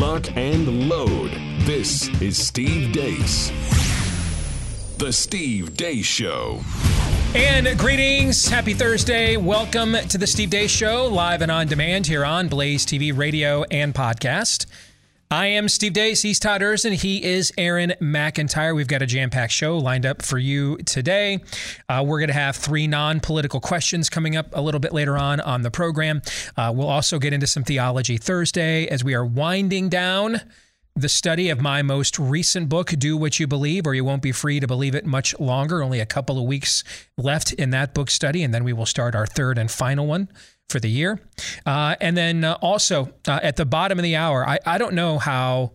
lock, and load. This is Steve Deace. The Steve Deace Show. And greetings. Happy Thursday. Welcome to the Steve Deace Show, live and on demand here on Blaze TV, radio, and podcast. I am Steve Deace. He's Todd Erzen. He is Aaron McIntyre. We've got a jam packed show lined up for you today. Uh, we're going to have three non political questions coming up a little bit later on on the program. Uh, we'll also get into some theology Thursday as we are winding down the study of my most recent book, Do What You Believe, or You Won't Be Free to Believe It Much Longer. Only a couple of weeks left in that book study, and then we will start our third and final one for the year. Uh, and then uh, also uh, at the bottom of the hour, I, I don't know how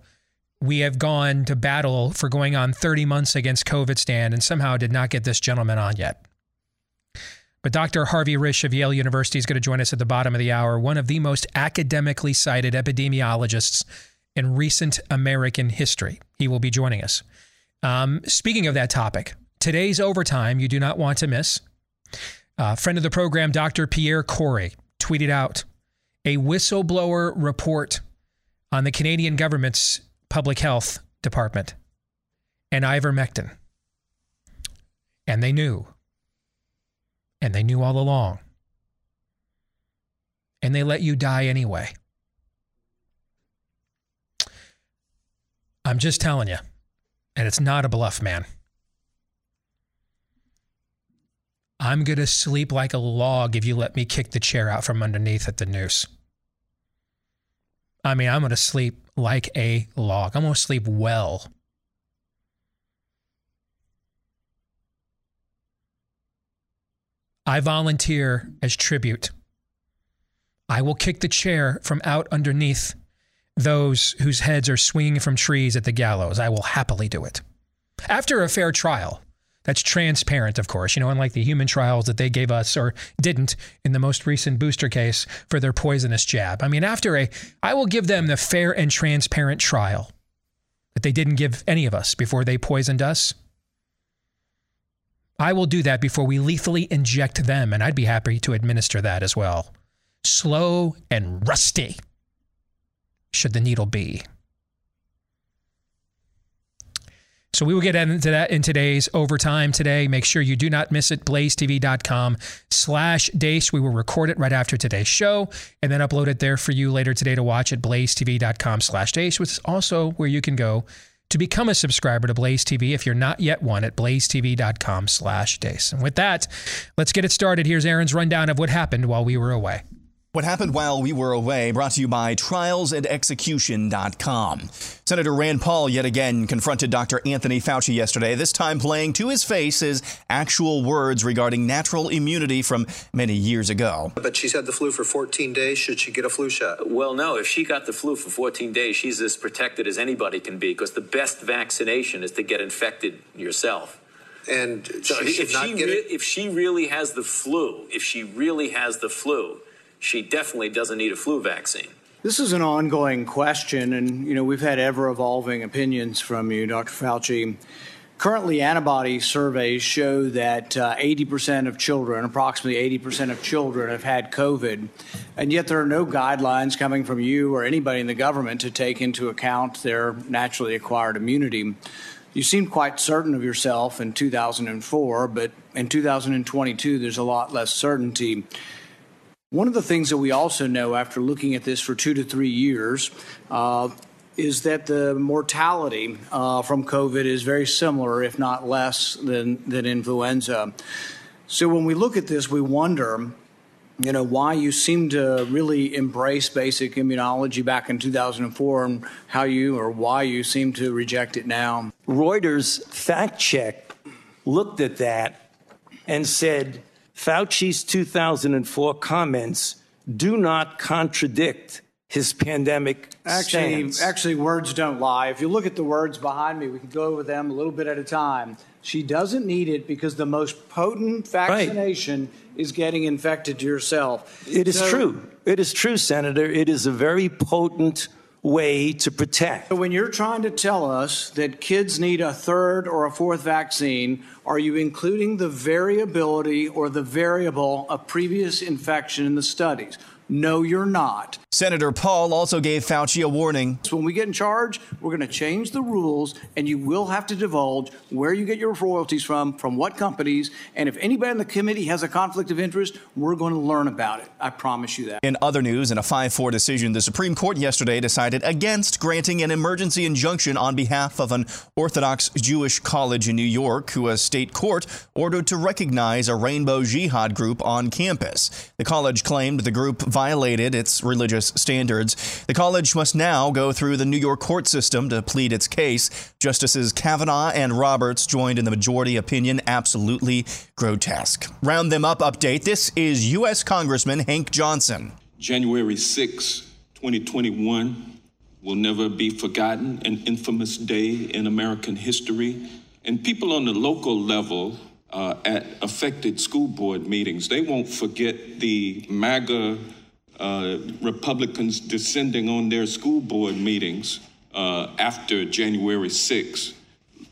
we have gone to battle for going on 30 months against COVIDstan and somehow did not get this gentleman on yet. But Dr. Harvey Risch of Yale University is going to join us at the bottom of the hour, one of the most academically cited epidemiologists in recent American history. He will be joining us. Um, speaking of that topic, today's overtime you do not want to miss. Uh, friend of the program, Dr. Pierre Kory, tweeted out a whistleblower report on the Canadian government's public health department and ivermectin. And they knew. And they knew all along. And they let you die anyway. I'm just telling you. And it's not a bluff, man. I'm going to sleep like a log if you let me kick the chair out from underneath at the noose. I mean, I'm going to sleep like a log. I'm going to sleep well. I volunteer as tribute. I will kick the chair from out underneath those whose heads are swinging from trees at the gallows. I will happily do it. After a fair trial, that's transparent, of course, you know, unlike the human trials that they gave us or didn't in the most recent booster case for their poisonous jab. I mean, after a, I will give them the fair and transparent trial that they didn't give any of us before they poisoned us. I will do that before we lethally inject them, and I'd be happy to administer that as well. Slow and rusty should the needle be. So we will get into that in today's overtime today. Make sure you do not miss it. BlazeTV.com slash Deace. We will record it right after today's show and then upload it there for you later today to watch at BlazeTV.com slash Deace, which is also where you can go to become a subscriber to Blaze TV if you're not yet one at blazetv.com slash Deace. And with that, let's get it started. Here's Aaron's rundown of what happened while we were away. What happened while we were away brought to you by trialsandexecution.com. Senator Rand Paul yet again confronted Dr. Anthony Fauci yesterday, this time playing to his face his actual words regarding natural immunity from many years ago. But she's had the flu for 14 days. Should she get a flu shot? Well, no. If she got the flu for 14 days, she's as protected as anybody can be because the best vaccination is to get infected yourself. And So she should if, not she get re- it. if she really has the flu, if she really has the flu, she definitely doesn't need a flu vaccine. This is an ongoing question, and you know we've had ever evolving opinions from you, Dr. Fauci. Currently, antibody surveys show that uh, 80% of children, approximately 80% of children, have had COVID, and yet there are no guidelines coming from you or anybody in the government to take into account their naturally acquired immunity. You seemed quite certain of yourself in 2004, but in 2022, there's a lot less certainty. One of the things that we also know after looking at this for two to three years uh, is that the mortality uh, from COVID is very similar, if not less, than, than influenza. So when we look at this, we wonder, you know, why you seem to really embrace basic immunology back in 2004 and how you or why you seem to reject it now. Reuters fact check looked at that and said Fauci's 2004 comments do not contradict his pandemic Actually, stance. actually, words don't lie. If you look at the words behind me, we can go over them a little bit at a time. She doesn't need it because the most potent vaccination is getting infected yourself. it is So- true. It is true, Senator. It is a very potent way to protect. So when you're trying to tell us that kids need a third or a fourth vaccine, are you including the variability or the variable of previous infection in the studies? No, you're not. Senator Paul also gave Fauci a warning. So when we get in charge, we're going to change the rules, and you will have to divulge where you get your royalties from, from what companies, and if anybody in the committee has a conflict of interest, we're going to learn about it. I promise you that. In other news, in a 5 4 decision, the Supreme Court yesterday decided against granting an emergency injunction on behalf of an Orthodox Jewish college in New York, who a state court ordered to recognize a rainbow jihad group on campus. The college claimed the group violated its religious standards. The college must now go through the New York court system to plead its case. Justices Kavanaugh and Roberts joined in the majority opinion absolutely grotesque. Round them up update. This is U.S. Congressman Hank Johnson. January 6, 2021 will never be forgotten, an infamous day in American history. And people on the local level uh, at affected school board meetings, they won't forget the MAGA uh, Republicans descending on their school board meetings uh, after January 6,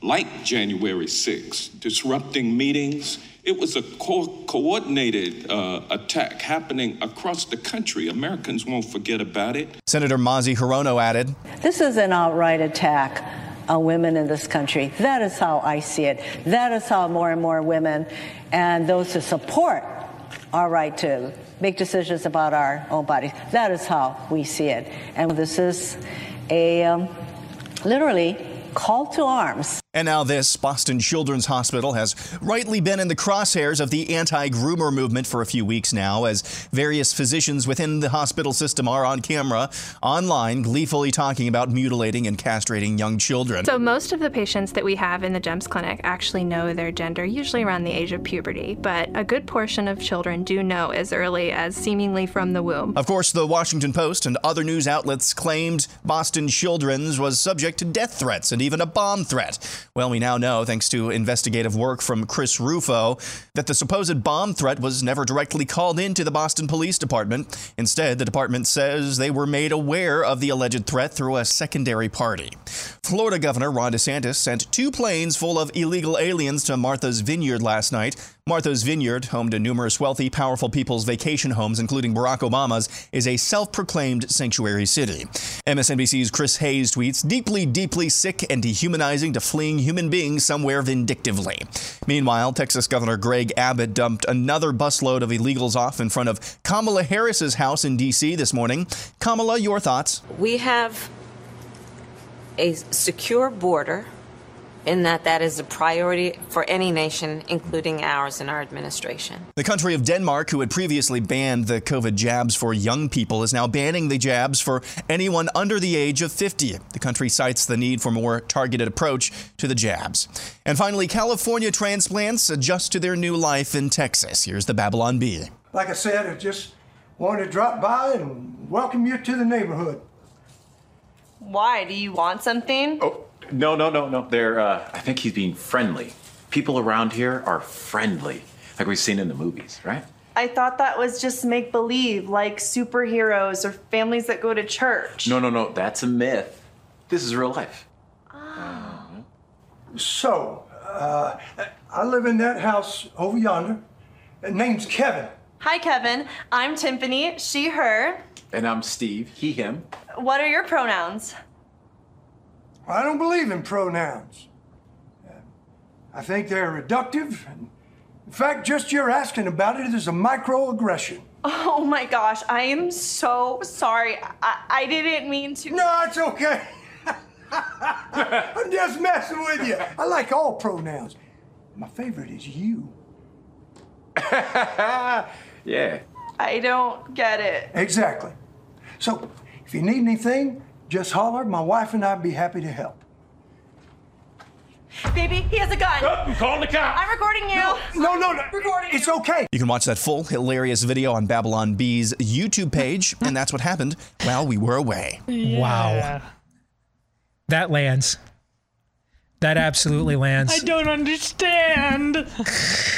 like January 6, disrupting meetings. It was a co- coordinated uh, attack happening across the country. Americans won't forget about it. Senator Mazie Hirono added This is an outright attack on women in this country. That is how I see it. That is how more and more women and those who support our right to make decisions about our own bodies. That is how we see it. And this is a um, literally call to arms. And now, this Boston Children's Hospital has rightly been in the crosshairs of the anti groomer movement for a few weeks now, as various physicians within the hospital system are on camera, online, gleefully talking about mutilating and castrating young children. So, most of the patients that we have in the GEMS clinic actually know their gender, usually around the age of puberty, but a good portion of children do know as early as seemingly from the womb. Of course, the Washington Post and other news outlets claimed Boston Children's was subject to death threats and even a bomb threat. Well, we now know, thanks to investigative work from Chris Rufo, that the supposed bomb threat was never directly called into the Boston Police Department. Instead, the department says they were made aware of the alleged threat through a secondary party. Florida Governor Ron DeSantis sent two planes full of illegal aliens to Martha's Vineyard last night. Martha's Vineyard, home to numerous wealthy, powerful people's vacation homes, including Barack Obama's, is a self proclaimed sanctuary city. MSNBC's Chris Hayes tweets deeply, deeply sick and dehumanizing to fleeing human beings somewhere vindictively. Meanwhile, Texas Governor Greg Abbott dumped another busload of illegals off in front of Kamala Harris's house in D.C. this morning. Kamala, your thoughts? We have a secure border in that that is a priority for any nation, including ours and our administration. The country of Denmark, who had previously banned the COVID jabs for young people, is now banning the jabs for anyone under the age of 50. The country cites the need for more targeted approach to the jabs. And finally, California transplants adjust to their new life in Texas. Here's the Babylon Bee. Like I said, I just wanted to drop by and welcome you to the neighborhood. Why? Do you want something? Oh, no, no, no, no. They're, uh, I think he's being friendly. People around here are friendly, like we've seen in the movies, right? I thought that was just make believe, like superheroes or families that go to church. No, no, no. That's a myth. This is real life. So, uh, I live in that house over yonder. It name's Kevin. Hi, Kevin. I'm Tiffany, she, her. And I'm Steve, he, him. What are your pronouns? I don't believe in pronouns. Uh, I think they're reductive. And in fact, just your asking about it is a microaggression. Oh my gosh, I am so sorry. I, I didn't mean to. No, it's okay. I'm just messing with you. I like all pronouns. My favorite is you. Yeah. I don't get it. Exactly. So, if you need anything, just holler. My wife and I'd be happy to help. Baby, he has a gun. I'm calling the cops. I'm recording you. No, no, no. Recording It's okay. You can watch that full, hilarious video on Babylon Bee's YouTube page, and that's what happened while we were away. Wow. That lands. That absolutely lands. I don't understand.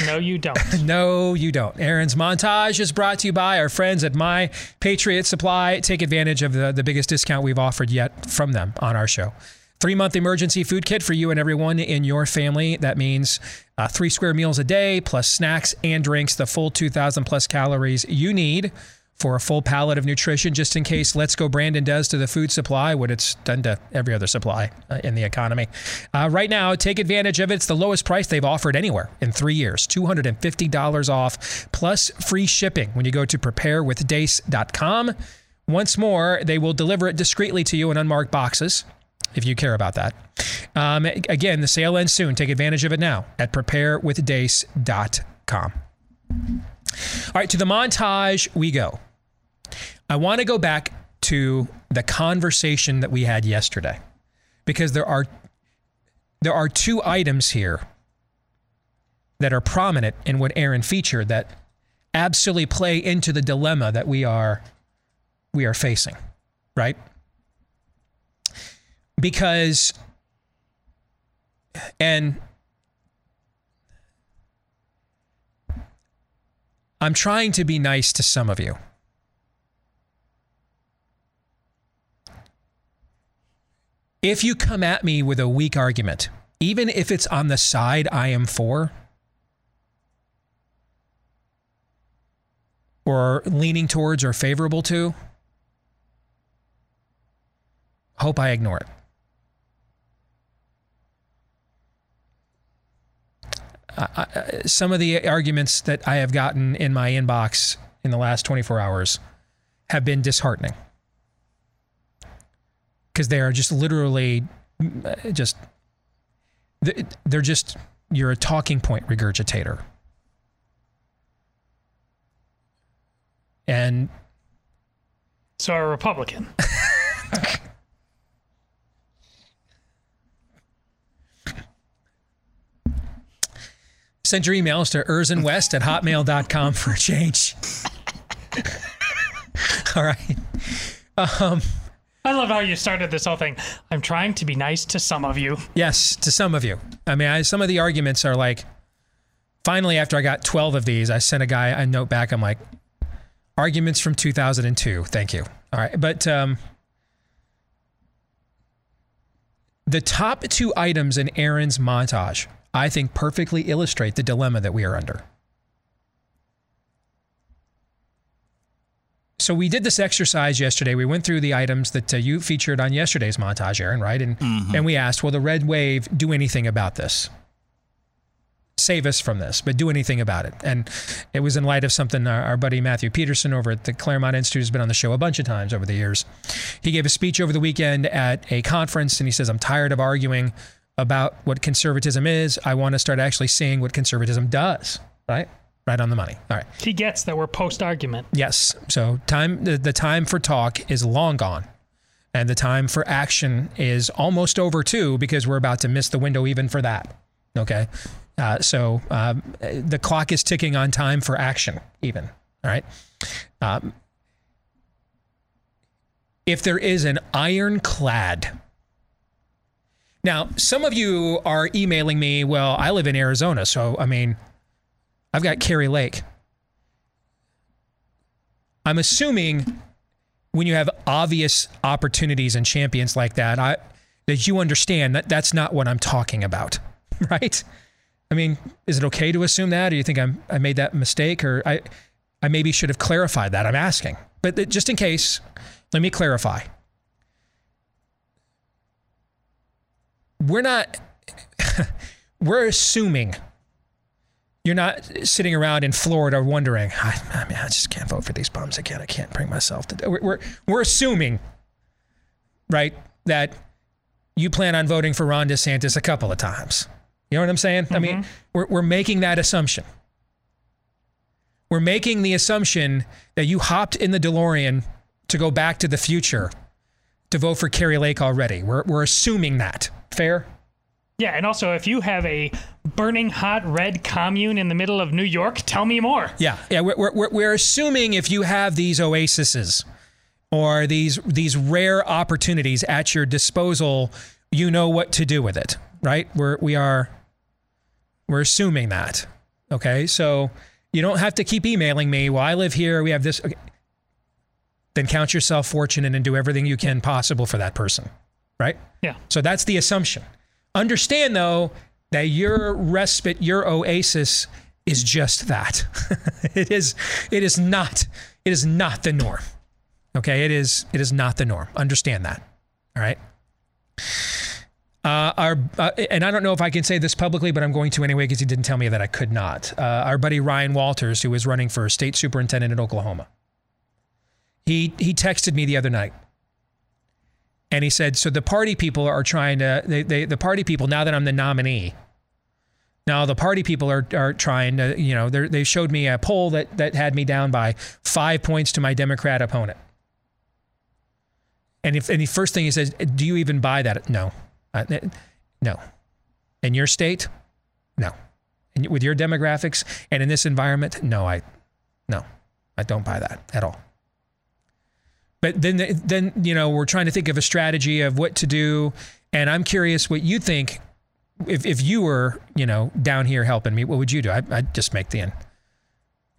no, you don't. No, you don't. Aaron's montage is brought to you by our friends at My Patriot Supply. Take advantage of the, the biggest discount we've offered yet from them on our show. Three month emergency food kit for you and everyone in your family. That means uh, three square meals a day, plus snacks and drinks, the full 2,000 plus calories you need for a full palette of nutrition, just in case Let's Go Brandon does to the food supply what it's done to every other supply uh, in the economy. Uh, right now, take advantage of it. It's the lowest price they've offered anywhere in three years $250 off plus free shipping when you go to preparewithdeace.com. Once more, they will deliver it discreetly to you in unmarked boxes if you care about that. Um, again, the sale ends soon. Take advantage of it now at preparewithdeace.com. All right, to the montage we go. I want to go back to the conversation that we had yesterday because there are there are two items here that are prominent in what Aaron featured that absolutely play into the dilemma that we are we are facing, right? Because and I'm trying to be nice to some of you. If you come at me with a weak argument, even if it's on the side I am for, or leaning towards or favorable to, hope I ignore it. Uh, some of the arguments that I have gotten in my inbox in the last 24 hours have been disheartening because they are just literally just they're just you're a talking point regurgitator and so a republican Send your emails to urzinwest at hotmail.com for a change. All right. Um, I love how you started this whole thing. I'm trying to be nice to some of you. Yes, to some of you. I mean, I, some of the arguments are like, finally, after I got 12 of these, I sent a guy a note back. I'm like, arguments from 2002. Thank you. All right. But um, the top two items in Aaron's montage I think perfectly illustrate the dilemma that we are under. So we did this exercise yesterday. We went through the items that uh, you featured on yesterday's montage, Aaron, right? And mm-hmm. and we asked, will the red wave do anything about this? Save us from this, but do anything about it. And it was in light of something our, our buddy Matthew Peterson over at the Claremont Institute has been on the show a bunch of times over the years. He gave a speech over the weekend at a conference, and he says, "I'm tired of arguing about what conservatism is. I want to start actually seeing what conservatism does, right? Right on the money. All right. He gets that we're post argument. Yes. So time the, the time for talk is long gone. And the time for action is almost over too, because we're about to miss the window even for that. Okay. Uh, so um, the clock is ticking on time for action, even. All right. Um, if there is an ironclad now, some of you are emailing me, well, I live in Arizona, so I mean, I've got Kari Lake. I'm assuming when you have obvious opportunities and champions like that, I, that you understand that that's not what I'm talking about, right? I mean, is it okay to assume that, or you think I'm I made that mistake, or I I maybe should have clarified that? I'm asking, but just in case, let me clarify. we're not we're assuming you're not sitting around in Florida wondering, I, I mean, I just can't vote for these bums again. I can't bring myself to. We're, we're, we're assuming, right, that you plan on voting for Ron DeSantis a couple of times. You know what I'm saying? Mm-hmm. I mean, mm-hmm. we're, we're making that assumption. We're making the assumption that you hopped in the DeLorean to go back to the future to vote for Kari Lake already. We're, we're assuming that. Fair? Yeah, and also if you have a burning hot red commune in the middle of New York, tell me more. Yeah, yeah, we're, we're, we're assuming if you have these oases or these these rare opportunities at your disposal, you know what to do with it, right? We're we are we're assuming that. Okay, so you don't have to keep emailing me. Well, I live here. We have this. Okay. Then count yourself fortunate and do everything you can possible for that person right? Yeah. So that's the assumption. Understand though that your respite, your oasis is just that. it is it is not It is not the norm. Okay, it is it is not the norm. Understand that. All right. Uh, our uh, and I don't know if I can say this publicly, but I'm going to anyway because he didn't tell me that I could not. Uh, our buddy Ryan Walters, who is running for state superintendent in Oklahoma, he he texted me the other night, and he said, "So the party people are trying to they, they the party people now that I'm the nominee." Now the party people are, are trying to, you know, they showed me a poll that, that had me down by five points to my Democrat opponent. And if and the first thing he says, "Do you even buy that?" No, uh, no. In your state, no. And with your demographics and in this environment, no. I, no, I don't buy that at all. But then, then you know, we're trying to think of a strategy of what to do, and I'm curious what you think. If if you were, you know, down here helping me, what would you do? I, I'd just make the end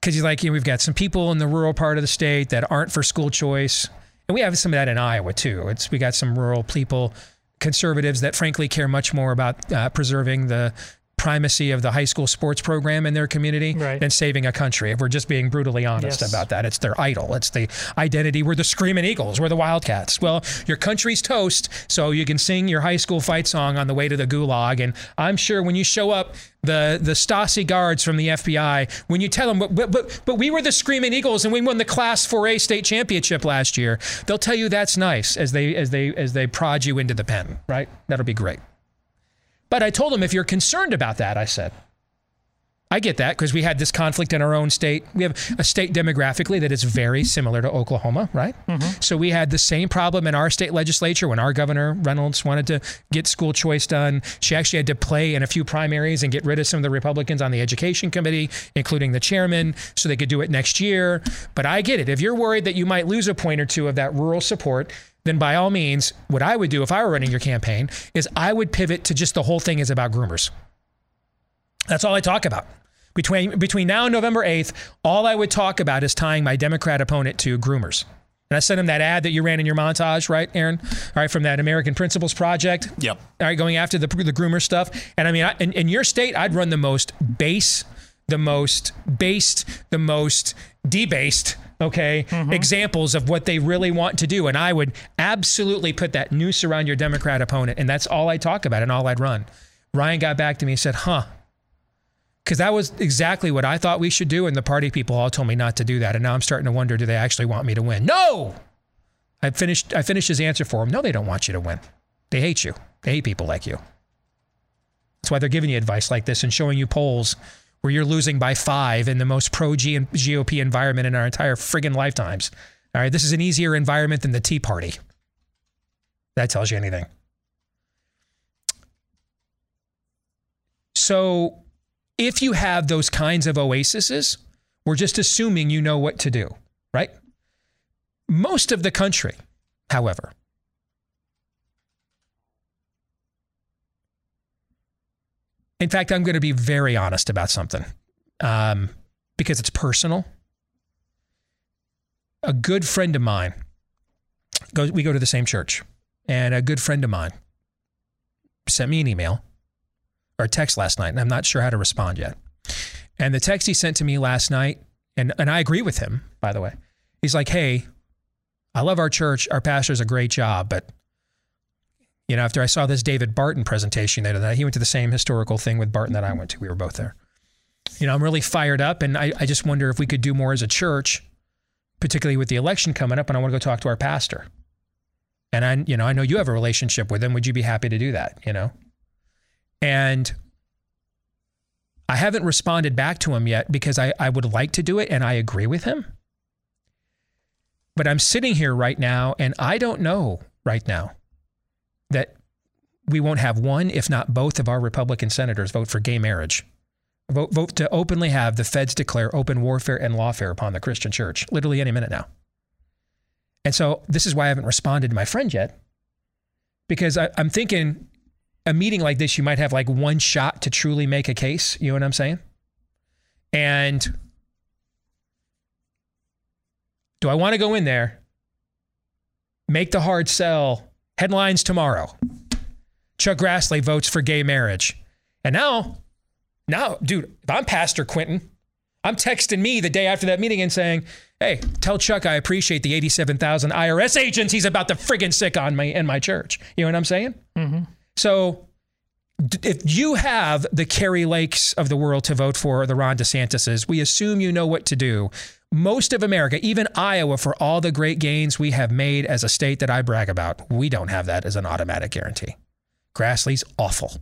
because you like you know, we've got some people in the rural part of the state that aren't for school choice and we have some of that in Iowa too. It's we got some rural people, conservatives that frankly care much more about uh, preserving the primacy of the high school sports program in their community right. than saving a country. If we're just being brutally honest yes. about that, it's their idol. It's the identity. We're the Screaming Eagles. We're the Wildcats. Well, your country's toast, so you can sing your high school fight song on the way to the gulag. And I'm sure when you show up, the the Stasi guards from the FBI, when you tell them, but, but, but we were the Screaming Eagles and we won the Class 4A state championship last year, they'll tell you that's nice as they as they as they prod you into the pen. Right? That'll be great. But I told him, if you're concerned about that, I said, I get that because we had this conflict in our own state. We have a state demographically that is very similar to Oklahoma, right? Mm-hmm. So we had the same problem in our state legislature when our governor Reynolds wanted to get school choice done. She actually had to play in a few primaries and get rid of some of the Republicans on the education committee, including the chairman, so they could do it next year. But I get it. If you're worried that you might lose a point or two of that rural support, then by all means, what I would do if I were running your campaign is I would pivot to just the whole thing is about groomers. That's all I talk about. Between between now and November 8th, all I would talk about is tying my Democrat opponent to groomers. And I sent him that ad that you ran in your montage, right, Aaron? All right, from that American Principles Project. Yep. All right, going after the, the groomer stuff. And I mean, I, in, in your state, I'd run the most base, the most based, the most debased okay, mm-hmm. examples of what they really want to do. And I would absolutely put that noose around your Democrat opponent. And that's all I talk about and all I'd run. Ryan got back to me and said, huh. Because that was exactly what I thought we should do. And the party people all told me not to do that. And now I'm starting to wonder do they actually want me to win? No! I finished, I finished his answer for him. No, they don't want you to win. They hate you. They hate people like you. That's why they're giving you advice like this and showing you polls where you're losing by five in the most pro GOP environment in our entire friggin' lifetimes. All right, this is an easier environment than the Tea Party. That tells you anything. So, if you have those kinds of oases, we're just assuming you know what to do, right? Most of the country, however, In fact, I'm going to be very honest about something um, because it's personal. A good friend of mine, goes, we go to the same church, and a good friend of mine sent me an email or a text last night, and I'm not sure how to respond yet. And the text he sent to me last night, and, and I agree with him, by the way. He's like, hey, I love our church. Our pastor's a great job, but you know, after I saw this David Barton presentation night, he went to the same historical thing with Barton that I went to. We were both there. You know, I'm really fired up, and I, I just wonder if we could do more as a church, particularly with the election coming up. And I want to go talk to our pastor. And I, you know, I know you have a relationship with him. Would you be happy to do that? You know, and I haven't responded back to him yet because I, I would like to do it, and I agree with him. But I'm sitting here right now, and I don't know right now that we won't have one, if not both, of our Republican senators vote for gay marriage. Vote, vote to openly have the feds declare open warfare and lawfare upon the Christian church, literally any minute now. And so this is why I haven't responded to my friend yet, because I, I'm thinking a meeting like this, you might have like one shot to truly make a case. You know what I'm saying? And do I want to go in there, make the hard sell, Headlines tomorrow. Chuck Grassley votes for gay marriage. And now, now, dude, if I'm Pastor Quentin, I'm texting me the day after that meeting and saying, Hey, tell Chuck I appreciate the 87,000 IRS agents he's about to friggin' sic on me in my church. You know what I'm saying? Mm-hmm. So d- if you have the Kari Lakes of the world to vote for, or the Ron DeSantis's, we assume you know what to do. Most of America, even Iowa, for all the great gains we have made as a state that I brag about, we don't have that as an automatic guarantee. Grassley's awful.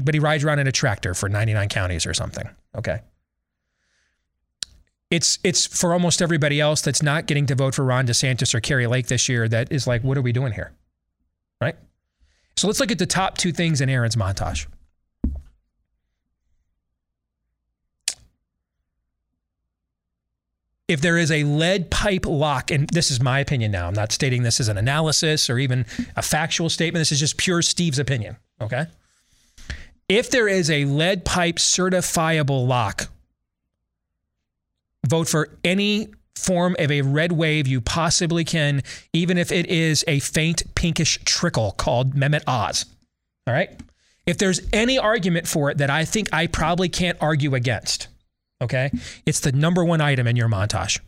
But he rides around in a tractor for 99 counties or something. Okay. It's it's for almost everybody else that's not getting to vote for Ron DeSantis or Kari Lake this year that is like, what are we doing here? Right? So let's look at the top two things in Aaron's montage. If there is a lead pipe lock, and this is my opinion now, I'm not stating this as an analysis or even a factual statement. This is just pure Steve's opinion. Okay. If there is a lead pipe certifiable lock, vote for any form of a red wave you possibly can, even if it is a faint pinkish trickle called Mehmet Oz. All right. If there's any argument for it that I think I probably can't argue against, okay, it's the number one item in your montage.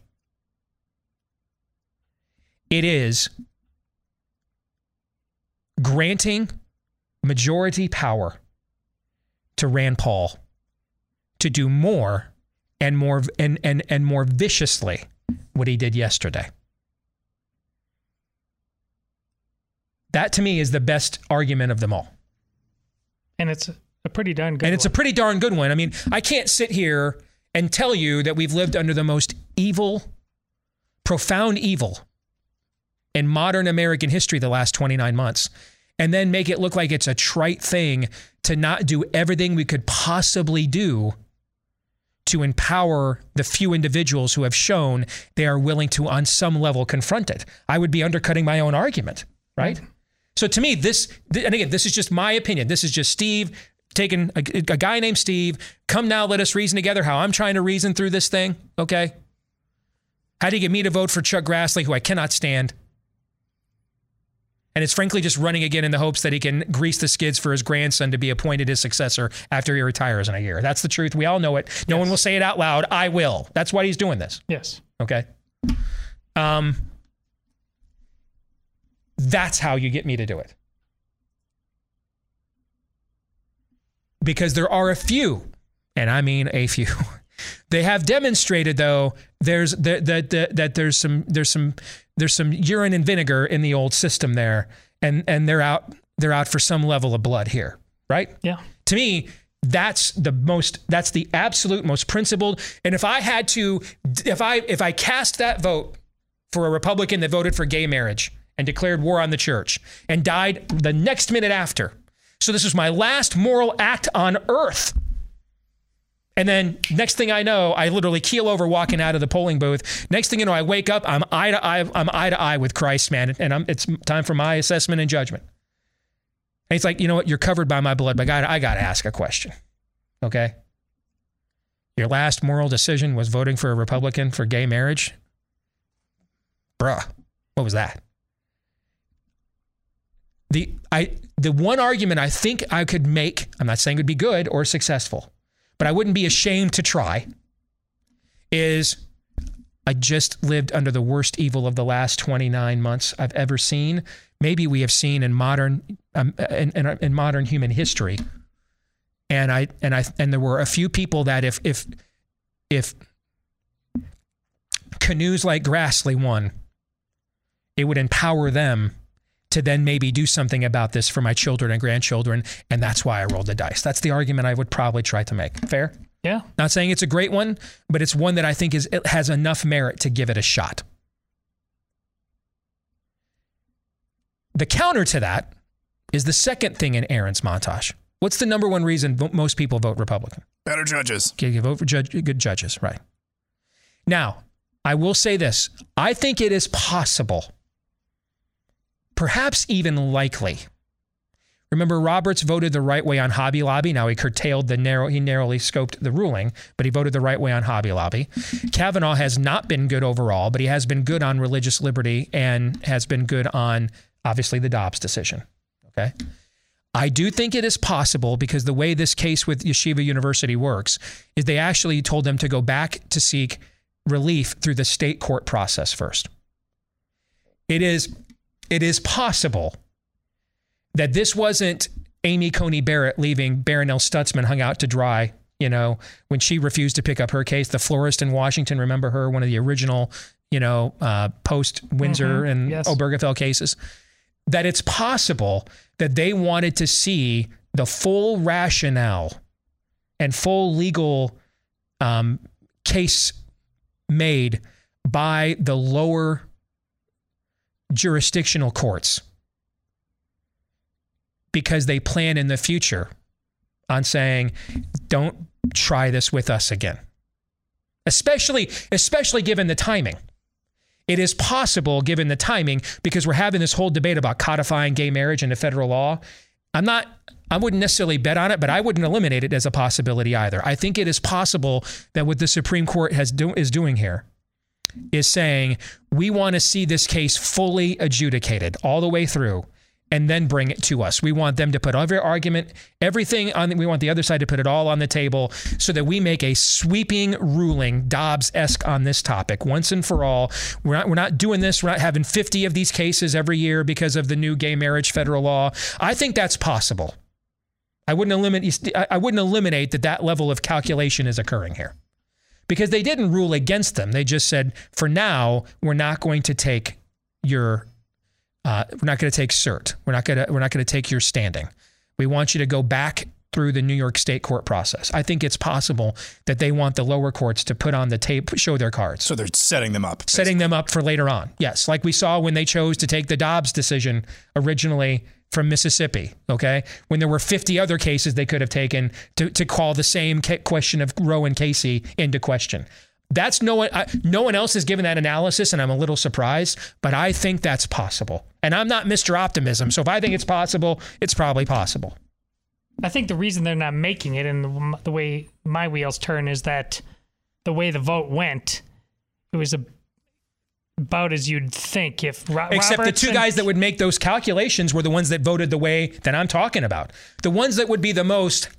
It is granting majority power to Rand Paul to do more and more and and and more viciously what he did yesterday. That to me is the best argument of them all. And it's a pretty darn good And it's a pretty darn good one. I mean, I can't sit here and tell you that we've lived under the most evil, profound evil in modern American history the last 29 months and then make it look like it's a trite thing to not do everything we could possibly do to empower the few individuals who have shown they are willing to, on some level, confront it. I would be undercutting my own argument, right? Mm-hmm. So to me, this, and again, this is just my opinion. This is just Steve taking a, a guy named Steve. Come now, let us reason together how I'm trying to reason through this thing, okay? How do you get me to vote for Chuck Grassley, who I cannot stand? And it's frankly just running again in the hopes that he can grease the skids for his grandson to be appointed his successor after he retires in a year. That's the truth. We all know it. No one will say it out loud. I will. That's why he's doing this. Yes. Okay. Um, that's how you get me to do it. Because there are a few, and I mean a few. They have demonstrated though there's that that that, that there's some there's some there's some urine and vinegar in the old system there, and and they're out they're out for some level of blood here, right? Yeah. To me, that's the most that's the absolute most principled. And if I had to if I if I cast that vote for a Republican that voted for gay marriage and declared war on the church and died the next minute after. So this was my last moral act on earth. And then next thing I know, I literally keel over walking out of the polling booth. Next thing you know, I wake up, I'm eye to eye, I'm eye to eye with Christ, man, and I'm, it's time for my assessment and judgment. And he's like, you know what? You're covered by my blood, but I got I got to ask a question. Okay. Your last moral decision was voting for a Republican for gay marriage. Bruh, what was that? The I the one argument I think I could make, I'm not saying it would be good or successful, but I wouldn't be ashamed to try, is I just lived under the worst evil of the last 29 months I've ever seen. Maybe we have seen in modern um, in, in, in modern human history. And I and I and there were a few people that if if if canoes like Grassley won, it would empower them to then maybe do something about this for my children and grandchildren. And that's why I rolled the dice. That's the argument I would probably try to make. Fair? Yeah. Not saying it's a great one, but it's one that I think is it has enough merit to give it a shot. The counter to that is the second thing in Aaron's montage. What's the number one reason most people vote Republican? Better judges. Okay, you vote for judge, good judges, right? Now, I will say this: I think it is possible, perhaps even likely. Remember, Roberts voted the right way on Hobby Lobby. Now he curtailed the narrow, he narrowly scoped the ruling, but he voted the right way on Hobby Lobby. Kavanaugh has not been good overall, but he has been good on religious liberty and has been good on obviously the Dobbs decision. Okay. I do think it is possible because the way this case with Yeshiva University works is they actually told them to go back to seek relief through the state court process first. It is it is possible that this wasn't Amy Coney Barrett leaving Barronelle Stutzman hung out to dry, you know, when she refused to pick up her case. The florist in Washington, remember her, one of the original, you know, uh, post Windsor Mhm, and yes. Obergefell cases. That it's possible that they wanted to see the full rationale and full legal um, case made by the lower jurisdictional courts because they plan in the future on saying, don't try this with us again. Especially, especially given the timing. It is possible, given the timing, because we're having this whole debate about codifying gay marriage into federal law. I'm not, I wouldn't necessarily bet on it, but I wouldn't eliminate it as a possibility either. I think it is possible that what the Supreme Court has do, is doing here is saying we want to see this case fully adjudicated all the way through and then bring it to us. We want them to put every argument, everything on, we want the other side to put it all on the table so that we make a sweeping ruling, Dobbs esque on this topic once and for all. We're not, we're not doing this. We're not having 50 of these cases every year because of the new gay marriage federal law. I think that's possible. I wouldn't eliminate, I I wouldn't eliminate that that level of calculation is occurring here because they didn't rule against them. They just said, for now, we're not going to take your, uh, we're not going to take cert. We're not going to, we're not going to take your standing. We want you to go back through the New York State court process. I think it's possible that they want the lower courts to put on the tape, show their cards. So they're setting them up. Setting them up for later on. Yes, like we saw when they chose to take the Dobbs decision originally from Mississippi. Okay, when there were 50 other cases they could have taken to, to call the same question of Roe and Casey into question. That's no one. I, no one else has given that analysis, and I'm a little surprised. But I think that's possible, and I'm not Mr. Optimism. So if I think it's possible, it's probably possible. I think the reason they're not making it and the, the way my wheels turn is that the way the vote went, it was a, about as you'd think. If Ro- Except the two guys that would make those calculations were the ones that voted the way that I'm talking about. The ones that would be the most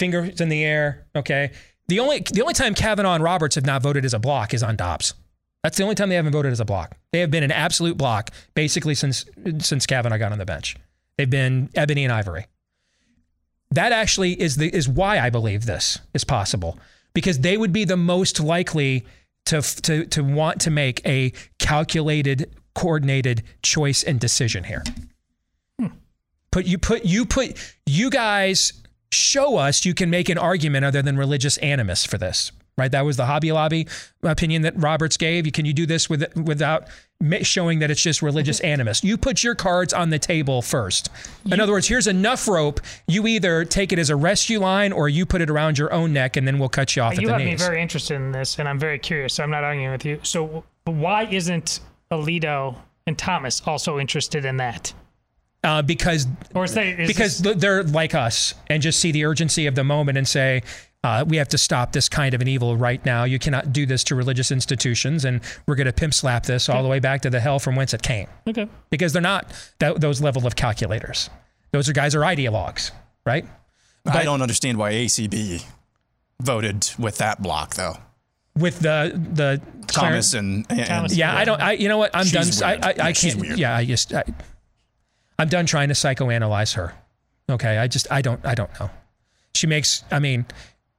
fingers in the air. Okay. The only the only time Kavanaugh and Roberts have not voted as a block is on Dobbs. That's the only time they haven't voted as a block. They have been an absolute block basically since since Kavanaugh got on the bench. They've been ebony and ivory. That actually is the is why I believe this is possible because they would be the most likely to to to want to make a calculated, coordinated choice and decision here. Hmm. Put you put you put you guys show us you can make an argument other than religious animus for this. Right? That was the Hobby Lobby opinion that Roberts gave. You can you do this with without showing that it's just religious animus? You put your cards on the table first. In other words, here's enough rope. You either take it as a rescue line or you put it around your own neck, and then we'll cut you off at you the have knees. me very interested in this, and I'm very curious. So I'm not arguing with you. So why isn't Alito and Thomas also interested in that? uh, because Or is they, is because th- they're like us and just see the urgency of the moment and say uh, we have to stop this kind of an evil right now. You cannot do this to religious institutions, and we're going to pimp slap this all the way back to the hell from whence it came. Okay. Because they're not th- those level of calculators. Those are guys are ideologues, right? I don't understand why ACB voted with that block though. With the the Thomas and, and Thomas, yeah, I don't. I you know what? I'm She's done. weird. I I, I Yeah, she's can't. weird. Yeah, I just I, I'm done trying to psychoanalyze her. Okay, I just I don't I don't know. She makes. I mean,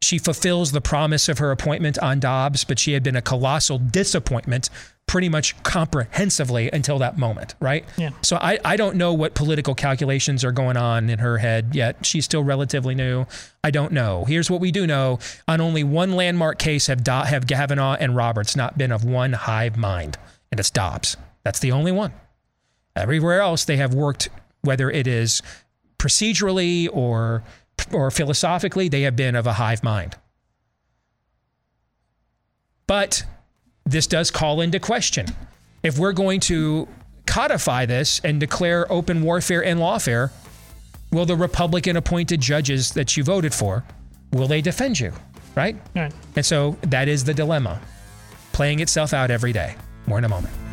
she fulfills the promise of her appointment on Dobbs, but she had been a colossal disappointment pretty much comprehensively until that moment, right? Yeah. So I, I don't know what political calculations are going on in her head yet. She's still relatively new. I don't know. Here's what we do know. On only one landmark case have Do- have Kavanaugh and Roberts not been of one hive mind, and it's Dobbs. That's the only one. Everywhere else they have worked, whether it is procedurally or or philosophically, they have been of a hive mind. But this does call into question if we're going to codify this and declare open warfare and lawfare, will the Republican appointed judges that you voted for, will they defend you? Right? Right. And so that is the dilemma playing itself out every day. More in a moment.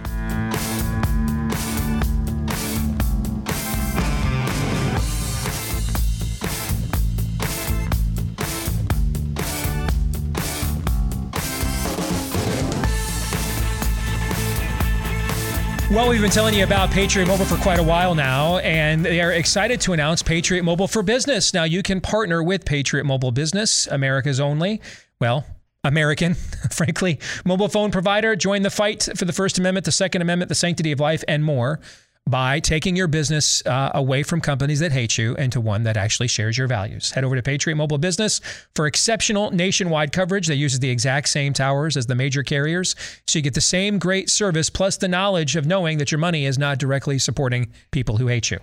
Well, we've been telling you about Patriot Mobile for quite a while now, and they are excited to announce Patriot Mobile for Business. Now, you can partner with Patriot Mobile Business, America's only, well, American, frankly, mobile phone provider. Join the fight for the First Amendment, the Second Amendment, the sanctity of life, and more by taking your business uh, away from companies that hate you and to one that actually shares your values. Head over to Patriot Mobile Business for exceptional nationwide coverage that uses the exact same towers as the major carriers. So you get the same great service plus the knowledge of knowing that your money is not directly supporting people who hate you.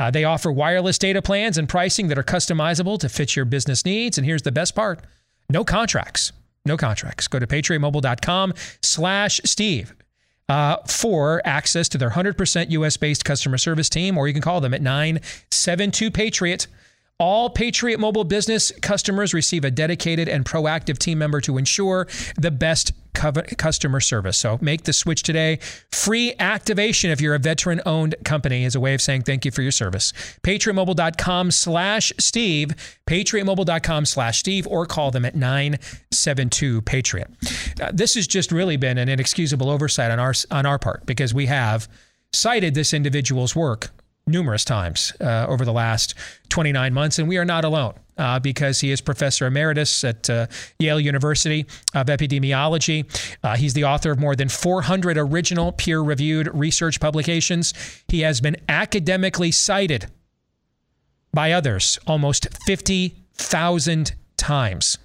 Uh, they offer wireless data plans and pricing that are customizable to fit your business needs. And here's the best part no contracts. No contracts. Go to patriotmobile.com slash Steve uh, for access to their 100% US based customer service team, or you can call them at 972 Patriot. All Patriot Mobile business customers receive a dedicated and proactive team member to ensure the best customer service. So make the switch today. Free activation if you're a veteran owned company is a way of saying thank you for your service. PatriotMobile.com slash Steve, PatriotMobile.com slash Steve, or call them at 972 Patriot. Uh, this has just really been an inexcusable oversight on our, on our part because we have cited this individual's work numerous times uh, over the last 29 months, and we are not alone. Uh, because he is professor emeritus at uh, Yale University of Epidemiology. Uh, he's the author of more than 400 original peer reviewed research publications. He has been academically cited by others almost 50,000 times.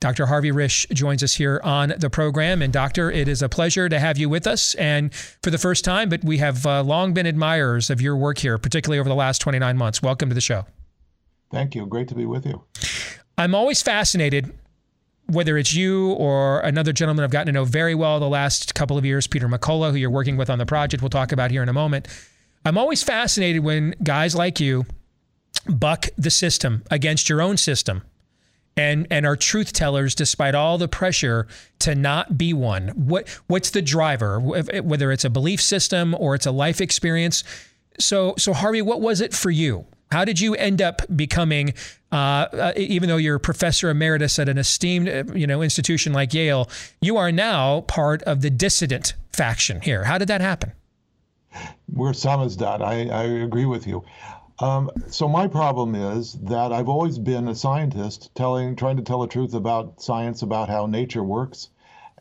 Dr. Harvey Risch joins us here on the program. And, Doctor, it is a pleasure to have you with us. And for the first time, but we have uh, long been admirers of your work here, particularly over the last 29 months. Welcome to the show. Thank you. Great to be with you. I'm always fascinated, whether it's you or another gentleman I've gotten to know very well the last couple of years, Peter McCullough, who you're working with on the project, we'll talk about here in a moment. I'm always fascinated when guys like you buck the system against your own system and and are truth tellers despite all the pressure to not be one. What what's the driver whether it's a belief system or it's a life experience? So so harvey what was it for you? How did you end up becoming uh, uh, even though you're professor emeritus at an esteemed uh, you know institution like yale you are now part of the dissident faction here. How did that happen? We're samizdat. I, I agree with you. Um, so my problem is that I've always been a scientist, telling, trying to tell the truth about science, about how nature works,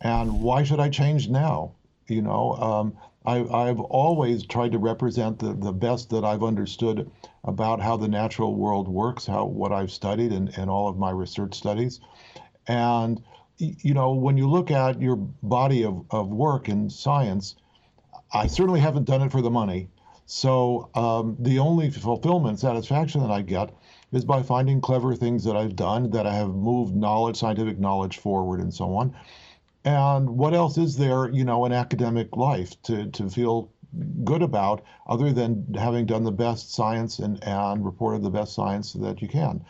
and why should I change now? You know, um, I, I've always tried to represent the, the best that I've understood about how the natural world works, how what I've studied and, in all of my research studies, and you know, when you look at your body of, of work in science, I certainly haven't done it for the money. So um, the only fulfillment, satisfaction that I get is by finding clever things that I've done, that I have moved knowledge, scientific knowledge forward, and so on. And what else is there, you know, in academic life to, to feel good about other than having done the best science and, and reported the best science that you can?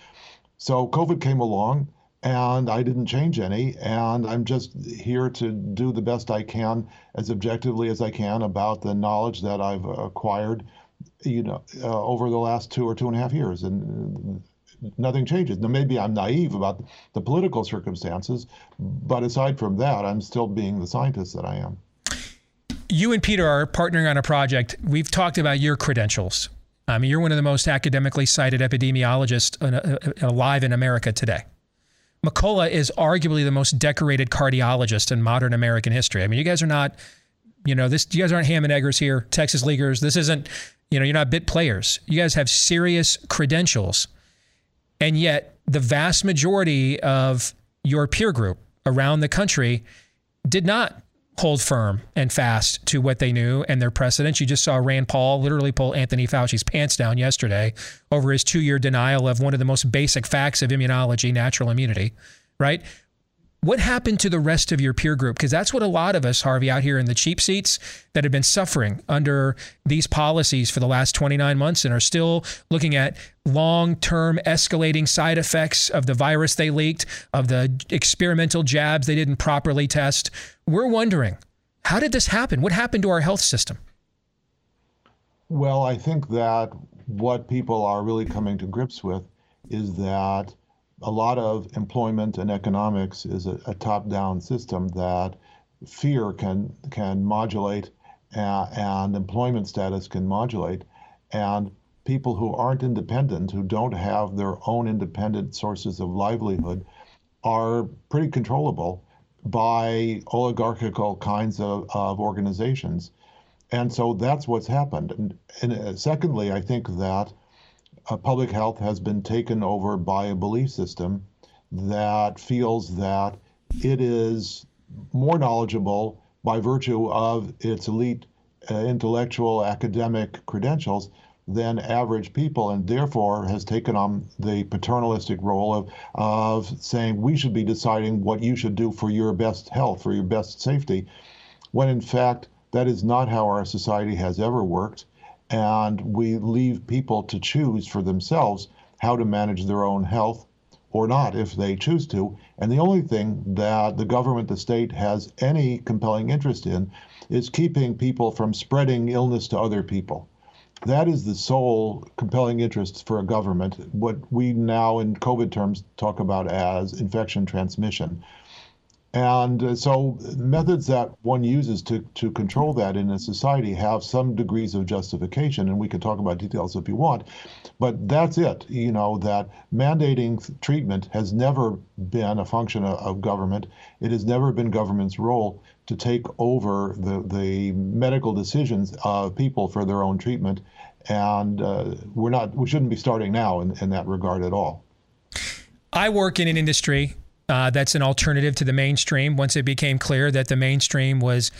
So COVID came along and I didn't change any. And I'm just here to do the best I can, as objectively as I can, about the knowledge that I've acquired, you know, uh, over the last two or two and a half years. And nothing changes. Now, maybe I'm naive about the political circumstances, but aside from that, I'm still being the scientist that I am. You and Peter are partnering on a project. We've talked about your credentials. I mean, you're one of the most academically cited epidemiologists uh, alive in America today. McCullough is arguably the most decorated cardiologist in modern American history. I mean, you guys are not, you know, this. You guys aren't ham and eggers here, Texas leaguers. This isn't, you know, you're not bit players. You guys have serious credentials, and yet the vast majority of your peer group around the country did not hold firm and fast to what they knew and their precedents. You just saw Rand Paul literally pull Anthony Fauci's pants down yesterday over his two year denial of one of the most basic facts of immunology, natural immunity, right? What happened to the rest of your peer group? Because that's what a lot of us, Harvey, out here in the cheap seats that have been suffering under these policies for the last 29 months and are still looking at long term escalating side effects of the virus they leaked, of the experimental jabs they didn't properly test. We're wondering how did this happen? What happened to our health system? Well, I think that what people are really coming to grips with is that a lot of employment and economics is a, a top-down system that fear can can modulate uh, and employment status can modulate. And people who aren't independent, who don't have their own independent sources of livelihood, are pretty controllable by oligarchical kinds of, of organizations. And so that's what's happened. And, and uh, secondly, I think that uh, public health has been taken over by a belief system that feels that it is more knowledgeable by virtue of its elite uh, intellectual academic credentials than average people, and therefore has taken on the paternalistic role of, of saying we should be deciding what you should do for your best health, for your best safety, when in fact that is not how our society has ever worked. And we leave people to choose for themselves how to manage their own health or not if they choose to. And the only thing that the government, the state, has any compelling interest in is keeping people from spreading illness to other people. That is the sole compelling interest for a government, what we now in COVID terms talk about as infection transmission. And uh, so methods that one uses to, to control that in a society have some degrees of justification, and we can talk about details if you want. But that's it, you know, that mandating treatment has never been a function of, of government. It has never been government's role to take over the, the medical decisions of people for their own treatment. And uh, we're not, we shouldn't be starting now in, in that regard at all. I work in an industry uh, that's an alternative to the mainstream. Once it became clear that the mainstream was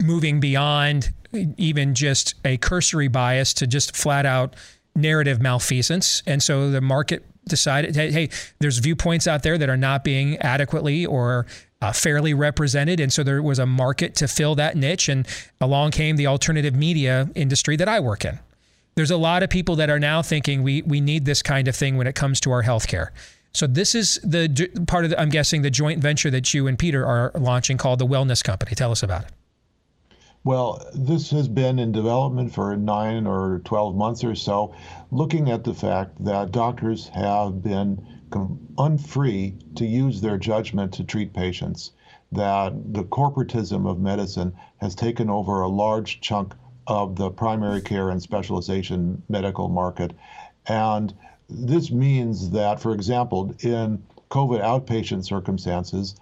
moving beyond even just a cursory bias to just flat out narrative malfeasance. And so the market decided, hey, hey there's viewpoints out there that are not being adequately or uh, fairly represented. And so there was a market to fill that niche. And along came the alternative media industry that I work in. There's a lot of people that are now thinking we, we need this kind of thing when it comes to our healthcare. So this is the part of the, I'm guessing the joint venture that you and Peter are launching called the Wellness Company. Tell us about it. Well, this has been in development for nine or 12 months or so, looking at the fact that doctors have been unfree to use their judgment to treat patients, that the corporatism of medicine has taken over a large chunk of the primary care and specialization medical market. And this means that, for example, in COVID outpatient circumstances,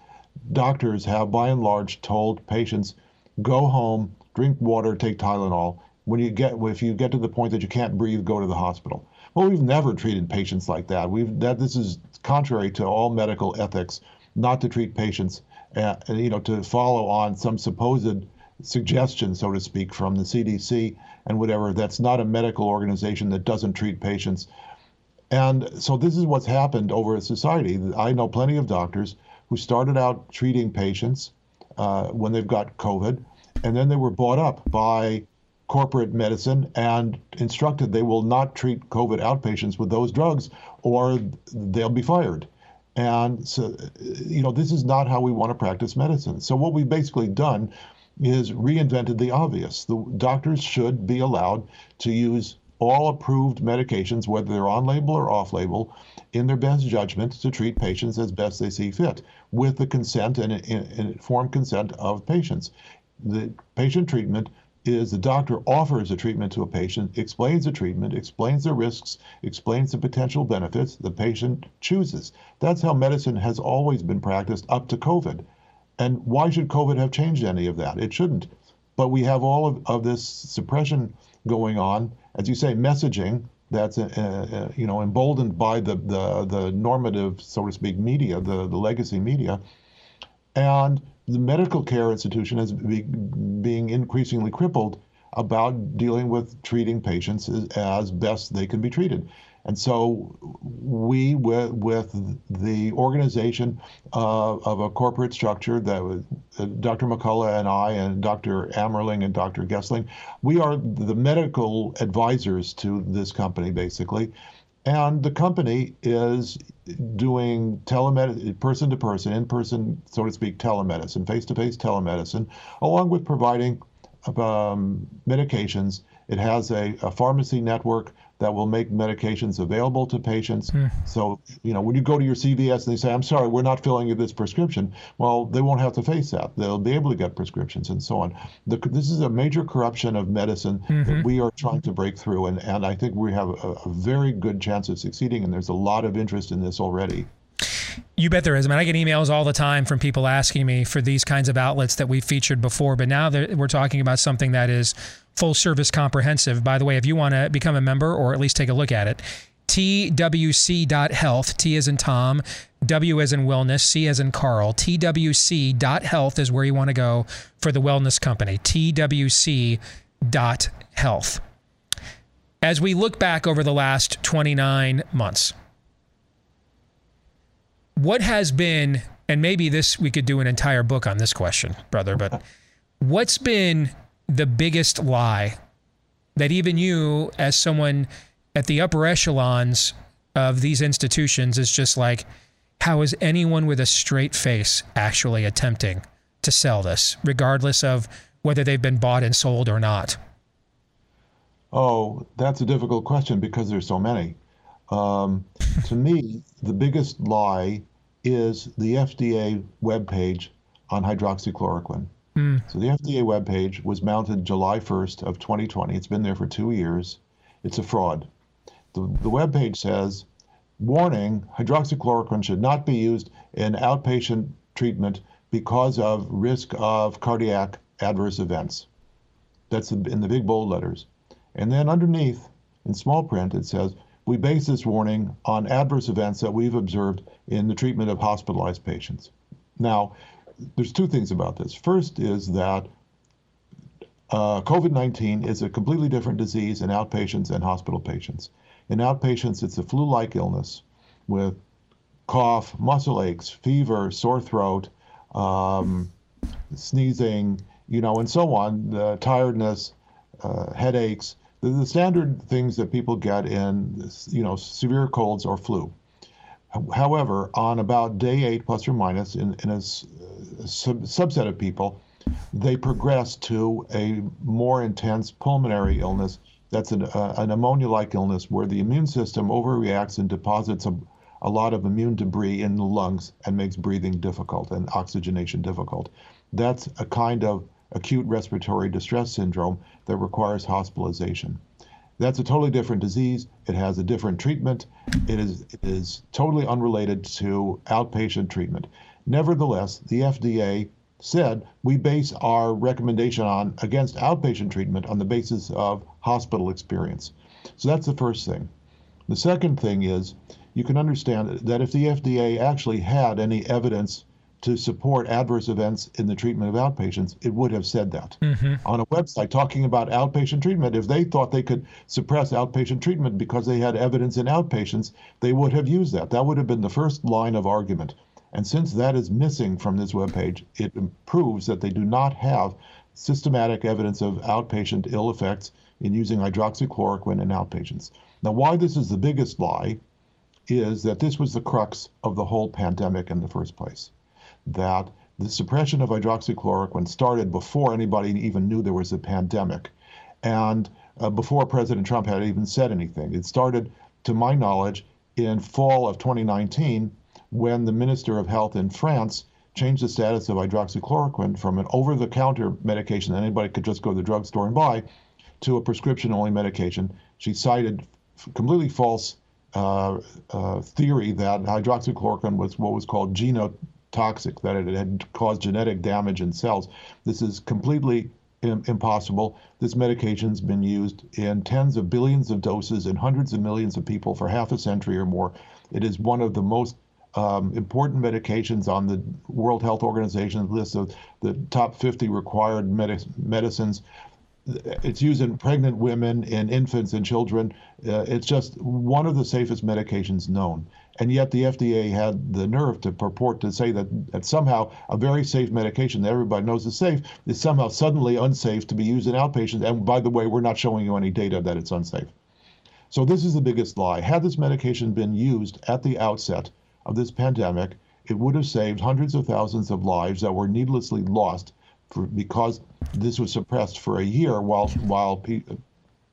doctors have by and large told patients go home, drink water, take Tylenol. When you get if you get to the point that you can't breathe, go to the hospital. Well, we've never treated patients like that. We've that this is contrary to all medical ethics not to treat patients, uh, you know, to follow on some supposed suggestion, so to speak, from the CDC and whatever. That's not a medical organization that doesn't treat patients. And so this is what's happened over a society. I know plenty of doctors who started out treating patients uh, when they've got COVID, and then they were bought up by corporate medicine and instructed they will not treat COVID outpatients with those drugs or they'll be fired. And so, you know, this is not how we want to practice medicine. So, what we've basically done is reinvented the obvious. The doctors should be allowed to use all approved medications, whether they're on label or off label, in their best judgment to treat patients as best they see fit, with the consent and, informed consent of patients. The patient treatment is the doctor offers a treatment to a patient, explains the treatment, explains the risks, explains the potential benefits, the patient chooses. That's how medicine has always been practiced up to COVID. And why should COVID have changed any of that? It shouldn't. But we have all of, of this suppression going on, as you say, messaging that's uh, uh, you know emboldened by the, the the normative, so to speak, media, the the legacy media, and the medical care institution is be, being increasingly crippled about dealing with treating patients as, as best they can be treated. And so we, with, with the organization uh, of a corporate structure that was uh, Dr. McCullough and I and Dr. Amerling and Dr. Gessling, we are the medical advisors to this company, basically. And the company is doing telemedicine, person to person, in person, so to speak, telemedicine, face to face telemedicine, along with providing um, medications. It has a, a pharmacy network that will make medications available to patients. Hmm. So, you know, when you go to your CVS and they say, I'm sorry, we're not filling you this prescription, well, they won't have to face that. They'll be able to get prescriptions and so on. The, this is a major corruption of medicine Mhm. that we are trying to break through, and, and I think we have a, a very good chance of succeeding, and there's a lot of interest in this already. You bet there is. I mean, I get emails all the time from people asking me for these kinds of outlets that we've featured before, but now that we're talking about something that is full service comprehensive. By the way, if you want to become a member or at least take a look at it, twc.health, T as in Tom, W as in wellness, C as in Carl. twc.health is where you want to go for the wellness company. twc.health. As we look back over the last 29 months, what has been and maybe this we could do an entire book on this question brother but what's been the biggest lie that even you as someone at the upper echelons of these institutions is just like how is anyone with a straight face actually attempting to sell this regardless of whether they've been bought and sold or not Oh, that's a difficult question because there's so many. Um, to me, the biggest lie is the FDA webpage on hydroxychloroquine. Hmm. So the FDA webpage was mounted July 1st of 2020. It's been there for two years. It's a fraud. The, the webpage says, warning, hydroxychloroquine should not be used in outpatient treatment because of risk of cardiac adverse events. That's in the big bold letters. And then underneath, in small print, it says, we base this warning on adverse events that we've observed in the treatment of hospitalized patients. Now, there's two things about this. First is that uh, COVID 19 is a completely different disease in outpatients and hospital patients. In outpatients, it's a flu like illness with cough, muscle aches, fever, sore throat, um, sneezing, you know, and so on, uh, tiredness, uh, headaches, the, the standard things that people get in, you know, severe colds or flu. However, on about day eight, plus or minus, in, in a, a sub- subset of people, they progress to a more intense pulmonary illness. That's an, uh, a pneumonia-like illness where the immune system overreacts and deposits a, a lot of immune debris in the lungs and makes breathing difficult and oxygenation difficult. That's a kind of acute respiratory distress syndrome that requires hospitalization. That's a totally different disease. It has a different treatment. It is, it is totally unrelated to outpatient treatment. Nevertheless, the FDA said we base our recommendation on against outpatient treatment on the basis of hospital experience. So that's the first thing. The second thing is you can understand that if the FDA actually had any evidence to support adverse events in the treatment of outpatients, it would have said that. Mm-hmm. On a website talking about outpatient treatment, if they thought they could suppress outpatient treatment because they had evidence in outpatients, they would have used that. That would have been the first line of argument. And since that is missing from this webpage, it proves that they do not have systematic evidence of outpatient ill effects in using hydroxychloroquine in outpatients. Now, why this is the biggest lie is that this was the crux of the whole pandemic in the first place. That the suppression of hydroxychloroquine started before anybody even knew there was a pandemic and uh, before President Trump had even said anything. It started, to my knowledge, in fall of 2019 when the Minister of Health in France changed the status of hydroxychloroquine from an over the counter medication that anybody could just go to the drugstore and buy to a prescription only medication. She cited completely false uh, uh, theory that hydroxychloroquine was what was called genotoxic, that it had caused genetic damage in cells. This is completely im- impossible. This medication's been used in tens of billions of doses in hundreds of millions of people for half a century or more. It is one of the most um, important medications on the World Health Organization list of the top 50 required medi- medicines. It's used in pregnant women, in infants and children. Uh, it's just one of the safest medications known. And yet the FDA had the nerve to purport to say that, that somehow a very safe medication that everybody knows is safe is somehow suddenly unsafe to be used in outpatients. And by the way, we're not showing you any data that it's unsafe. So this is the biggest lie. Had this medication been used at the outset of this pandemic, it would have saved hundreds of thousands of lives that were needlessly lost for, because this was suppressed for a year while while pe-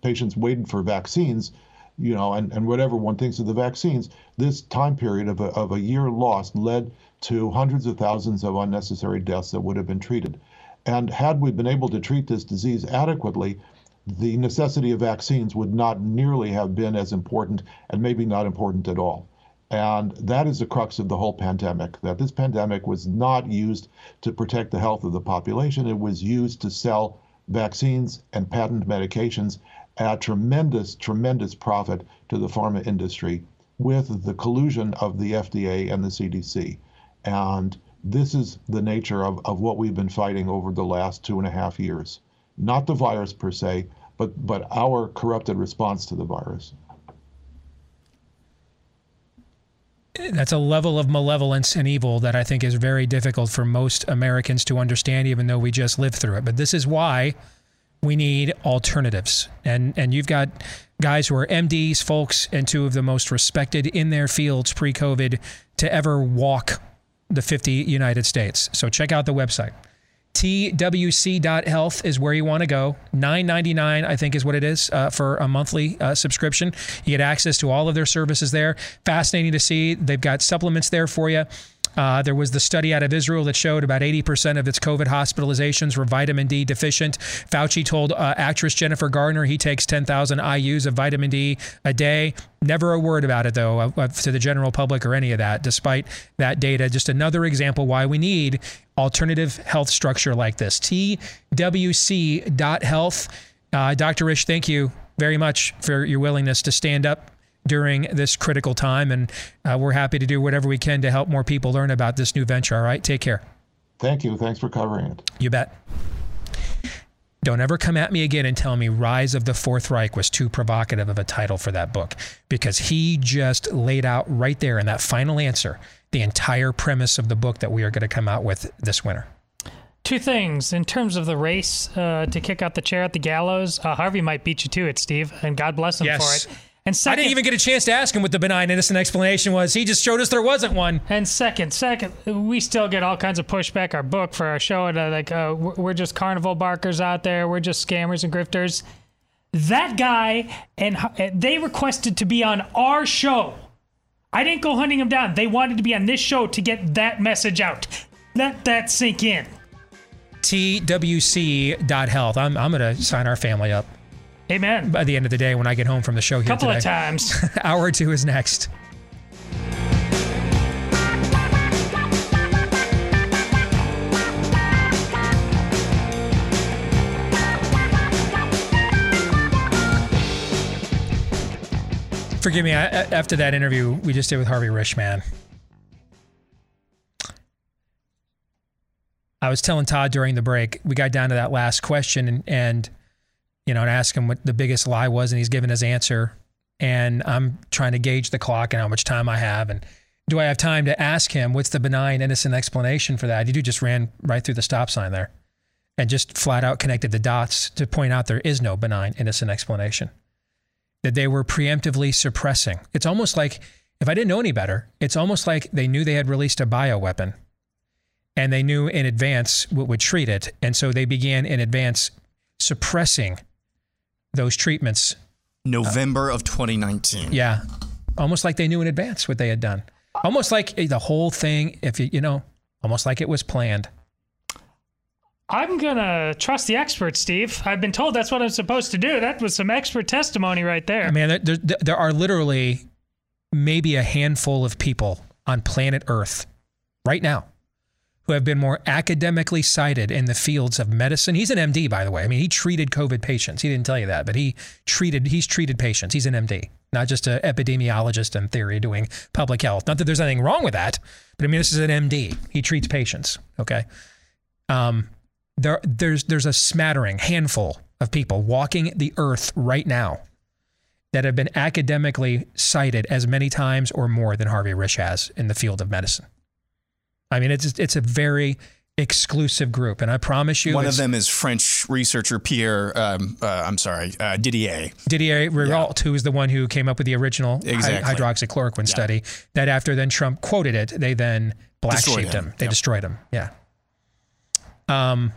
patients waited for vaccines. You know, and, and whatever one thinks of the vaccines, this time period of a, of a year lost led to hundreds of thousands of unnecessary deaths that would have been treated. And had we been able to treat this disease adequately, the necessity of vaccines would not nearly have been as important and maybe not important at all. And that is the crux of the whole pandemic that this pandemic was not used to protect the health of the population, it was used to sell vaccines and patent medications at tremendous, tremendous profit to the pharma industry with the collusion of the FDA and the CDC. And this is the nature of, of what we've been fighting over the last two and a half years. Not the virus per se, but, but our corrupted response to the virus. That's a level of malevolence and evil that I think is very difficult for most Americans to understand, even though we just lived through it. But this is why we need alternatives. And and you've got guys who are MDs, folks, and two of the most respected in their fields pre-COVID to ever walk the 50 United States. So check out the website. TWC.health is where you want to go. $9.99, I think, is what it is uh, for a monthly uh, subscription. You get access to all of their services there. Fascinating to see. They've got supplements there for you. Uh, there was the study out of Israel that showed about 80% of its COVID hospitalizations were vitamin D deficient. Fauci told uh, actress Jennifer Garner he takes 10,000 IUs of vitamin D a day. Never a word about it, though, uh, to the general public or any of that, despite that data. Just another example why we need alternative health structure like this. TWC.health. Uh, Dr. Risch, thank you very much for your willingness to stand up during this critical time. And uh, we're happy to do whatever we can to help more people learn about this new venture. All right. Take care. Thank you. Thanks for covering it. You bet. Don't ever come at me again and tell me Rise of the Fourth Reich was too provocative of a title for that book because he just laid out right there in that final answer the entire premise of the book that we are going to come out with this winter. Two things in terms of the race uh, to kick out the chair at the gallows. Uh, Harvey might beat you to it, Steve, and God bless him Yes. for it. And second, I didn't even get a chance to ask him what the benign innocent explanation was. He just showed us there wasn't one. And second, second, we still get all kinds of pushback. Our book for our show, and uh, like uh, we're just carnival barkers out there. We're just scammers and grifters. That guy and they requested to be on our show. I didn't go hunting him down. They wanted to be on this show to get that message out. Let that sink in. TWC.health. I'm, I'm going to sign our family up. Amen. By the end of the day when I get home from the show here Couple today. of times. Hour two is next. Forgive me, I, after that interview we just did with Harvey Risch, man. I was telling Todd during the break, we got down to that last question and, and you know, and ask him what the biggest lie was, and he's given his answer. And I'm trying to gauge the clock and how much time I have. And do I have time to ask him what's the benign, innocent explanation for that? You just ran right through the stop sign there and just flat out connected the dots to point out there is no benign, innocent explanation. That they were preemptively suppressing. It's almost like, if I didn't know any better, it's almost like they knew they had released a bioweapon and they knew in advance what would treat it. And so they began in advance suppressing those treatments. November of 2019. Yeah. Almost like they knew in advance what they had done. Almost like eh, the whole thing, if you, you know, almost like it was planned. I'm gonna trust the experts, Steve. I've been told that's what I'm supposed to do. That was some expert testimony right there. I mean, there, there, there are literally maybe a handful of people on planet Earth right now who have been more academically cited in the fields of medicine. He's an MD, by the way. I mean, he treated COVID patients. He didn't tell you that, but he treated he's treated patients. He's an MD, not just an epidemiologist in theory doing public health. Not that there's anything wrong with that, but I mean, this is an MD. He treats patients. Okay. Um, there, there's there's a smattering, handful of people walking the earth right now that have been academically cited as many times or more than Harvey Risch has in the field of medicine. I mean, it's it's a very exclusive group, and I promise you, One of them is French researcher Pierre. Um, uh, I'm sorry, uh, Didier. Didier Raoult, who is the one who came up with the original Exactly. hydroxychloroquine study. That after then Trump quoted it, they then black sheeped him. him. They Yep. destroyed him. Yeah. Um,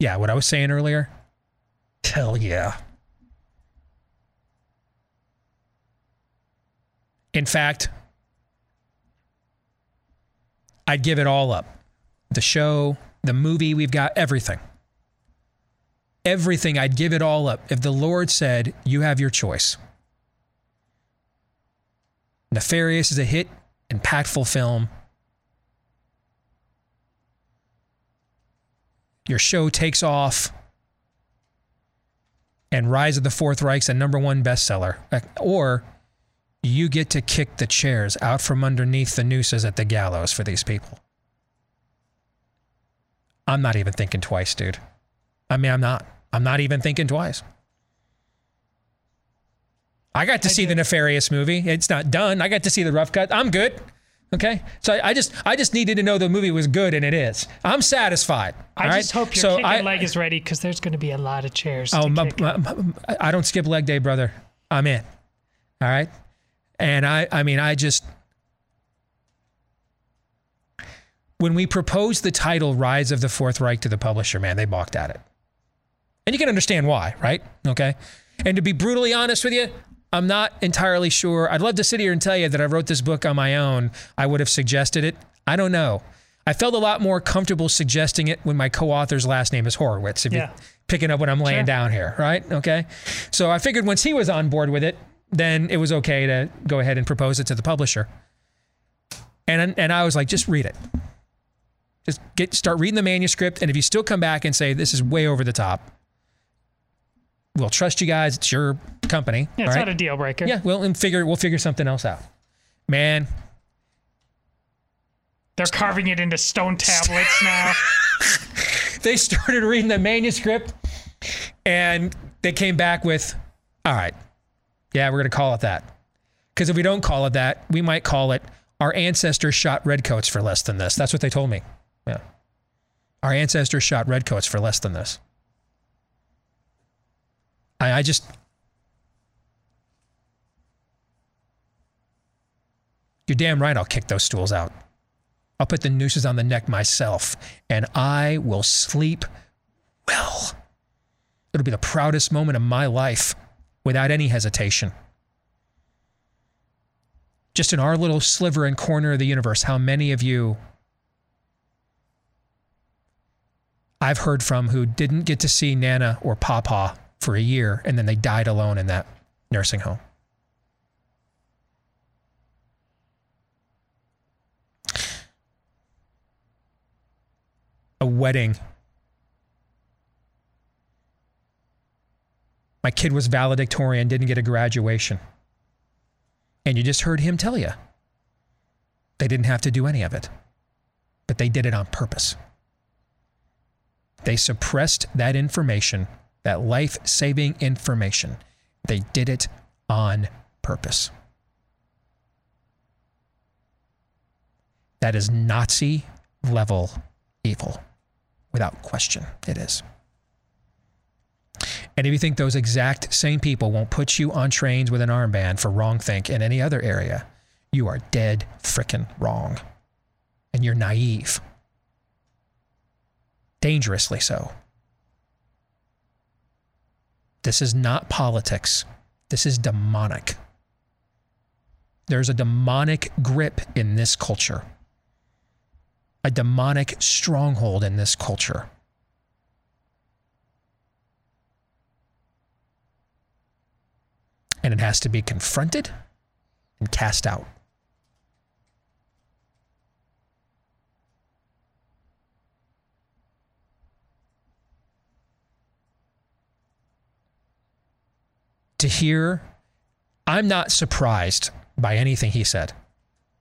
yeah. What I was saying earlier. Hell yeah. In fact, I'd give it all up. The show, the movie, we've got everything. Everything, I'd give it all up if the Lord said, You have your choice. Nefarious is a hit, impactful film. Your show takes off, and Rise of the Fourth Reich's a number one bestseller. Or you get to kick the chairs out from underneath the nooses at the gallows for these people. I'm not even thinking twice, dude. I mean, I'm not. I'm not even thinking twice. I got to see the nefarious movie. It's not done. I got to see the rough cut. I'm good. Okay, so I, I just I just needed to know the movie was good, and it is. I'm satisfied. I just right? hope your so I, leg is ready because there's going to be a lot of chairs. Oh, my, my- my- I don't skip leg day, brother. I'm in. All right. And I, I mean, I just, when we proposed the title Rise of the Fourth Reich to the publisher, man, they balked at it. And you can understand why, right? Okay. And to be brutally honest with you, I'm not entirely sure. I'd love to sit here and tell you that I wrote this book on my own. I would have suggested it. I don't know. I felt a lot more comfortable suggesting it when my co-author's last name is Horowitz. If Yeah. you're picking up what I'm laying Sure. down here, right? Okay. So I figured once he was on board with it, then it was okay to go ahead and propose it to the publisher. And and I was like, just read it. Just get start reading the manuscript, and if you still come back and say this is way over the top, we'll trust you guys. It's your company. Yeah, it's right? not a deal breaker. Yeah, we'll and figure we'll figure something else out. Man, They're carving it into stone tablets now. they started reading the manuscript and they came back with, all right, yeah, we're going to call it that. Because if we don't call it that, we might call it our ancestors shot redcoats for less than this. That's what they told me. Yeah. Our ancestors shot redcoats for less than this. I, I just. You're damn right I'll kick those stools out. I'll put the nooses on the neck myself, and I will sleep well. It'll be the proudest moment of my life without any hesitation. Just in our little sliver and corner of the universe, how many of you I've heard from who didn't get to see Nana or Papa for a year and then they died alone in that nursing home? a wedding. My kid was valedictorian, didn't get a graduation. And you just heard him tell you they didn't have to do any of it, but they did it on purpose. They suppressed that information, that life saving information. They did it on purpose. That is Nazi level evil. Without question, it is. And if you think those exact same people won't put you on trains with an armband for wrong think in any other area, you are dead frickin' wrong. And you're naive. Dangerously so. This is not politics. This is demonic. There's a demonic grip in this culture a demonic stronghold in this culture. And it has to be confronted and cast out. To hear, I'm not surprised by anything he said,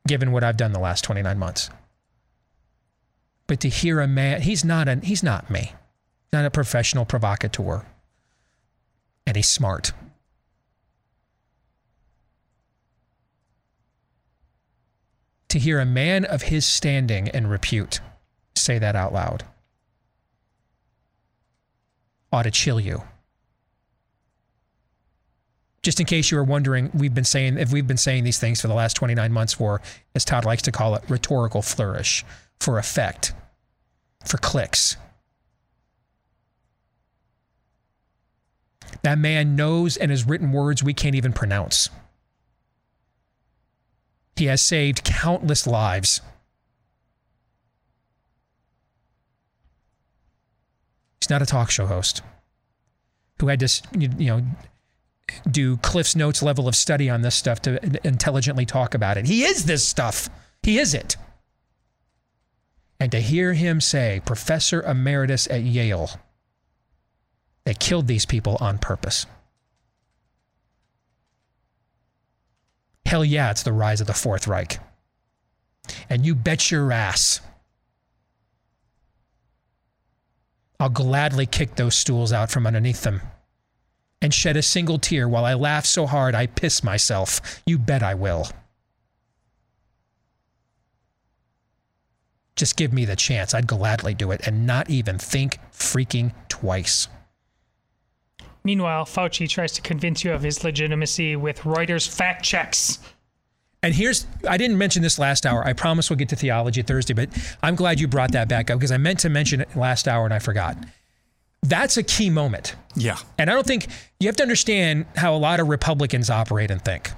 given what I've done the last 29 months. But to hear a man, he's not an he's not me. Not a professional provocateur. And he's smart. To hear a man of his standing and repute say that out loud ought to chill you. Just in case you were wondering, we've been saying if we've been saying these things for the last 29 months for, as Todd likes to call it, rhetorical flourish, for effect, for clicks. That man knows and has written words we can't even pronounce. He has saved countless lives. He's not a talk show host who had to, you know, do Cliff's Notes level of study on this stuff to intelligently talk about it. He is this stuff. He is it. And to hear him say, Professor Emeritus at Yale, they killed these people on purpose. Hell yeah, it's the rise of the Fourth Reich. And you bet your ass. I'll gladly kick those stools out from underneath them and shed a single tear while I laugh so hard I piss myself. You bet I will. Just give me the chance. I'd gladly do it and not even think freaking twice. Meanwhile, Fauci tries to convince you of his legitimacy with Reuters fact checks. And here's, I didn't mention this last hour. I promise we'll get to theology Thursday, but I'm glad you brought that back up because I meant to mention it last hour and I forgot. That's a key moment. Yeah. And I don't think you have to understand how a lot of Republicans operate and think.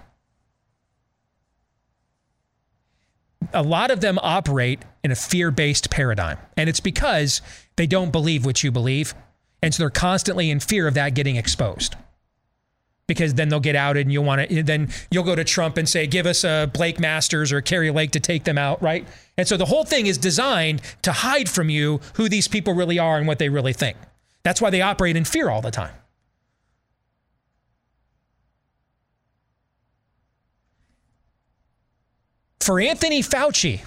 A lot of them operate in a fear based paradigm. And it's because they don't believe what you believe. And so they're constantly in fear of that getting exposed. Because then they'll get outed and you'll want to, then you'll go to Trump and say, give us a Blake Masters or Kari Lake to take them out, right? And so the whole thing is designed to hide from you who these people really are and what they really think. That's why they operate in fear all the time. For Anthony Fauci,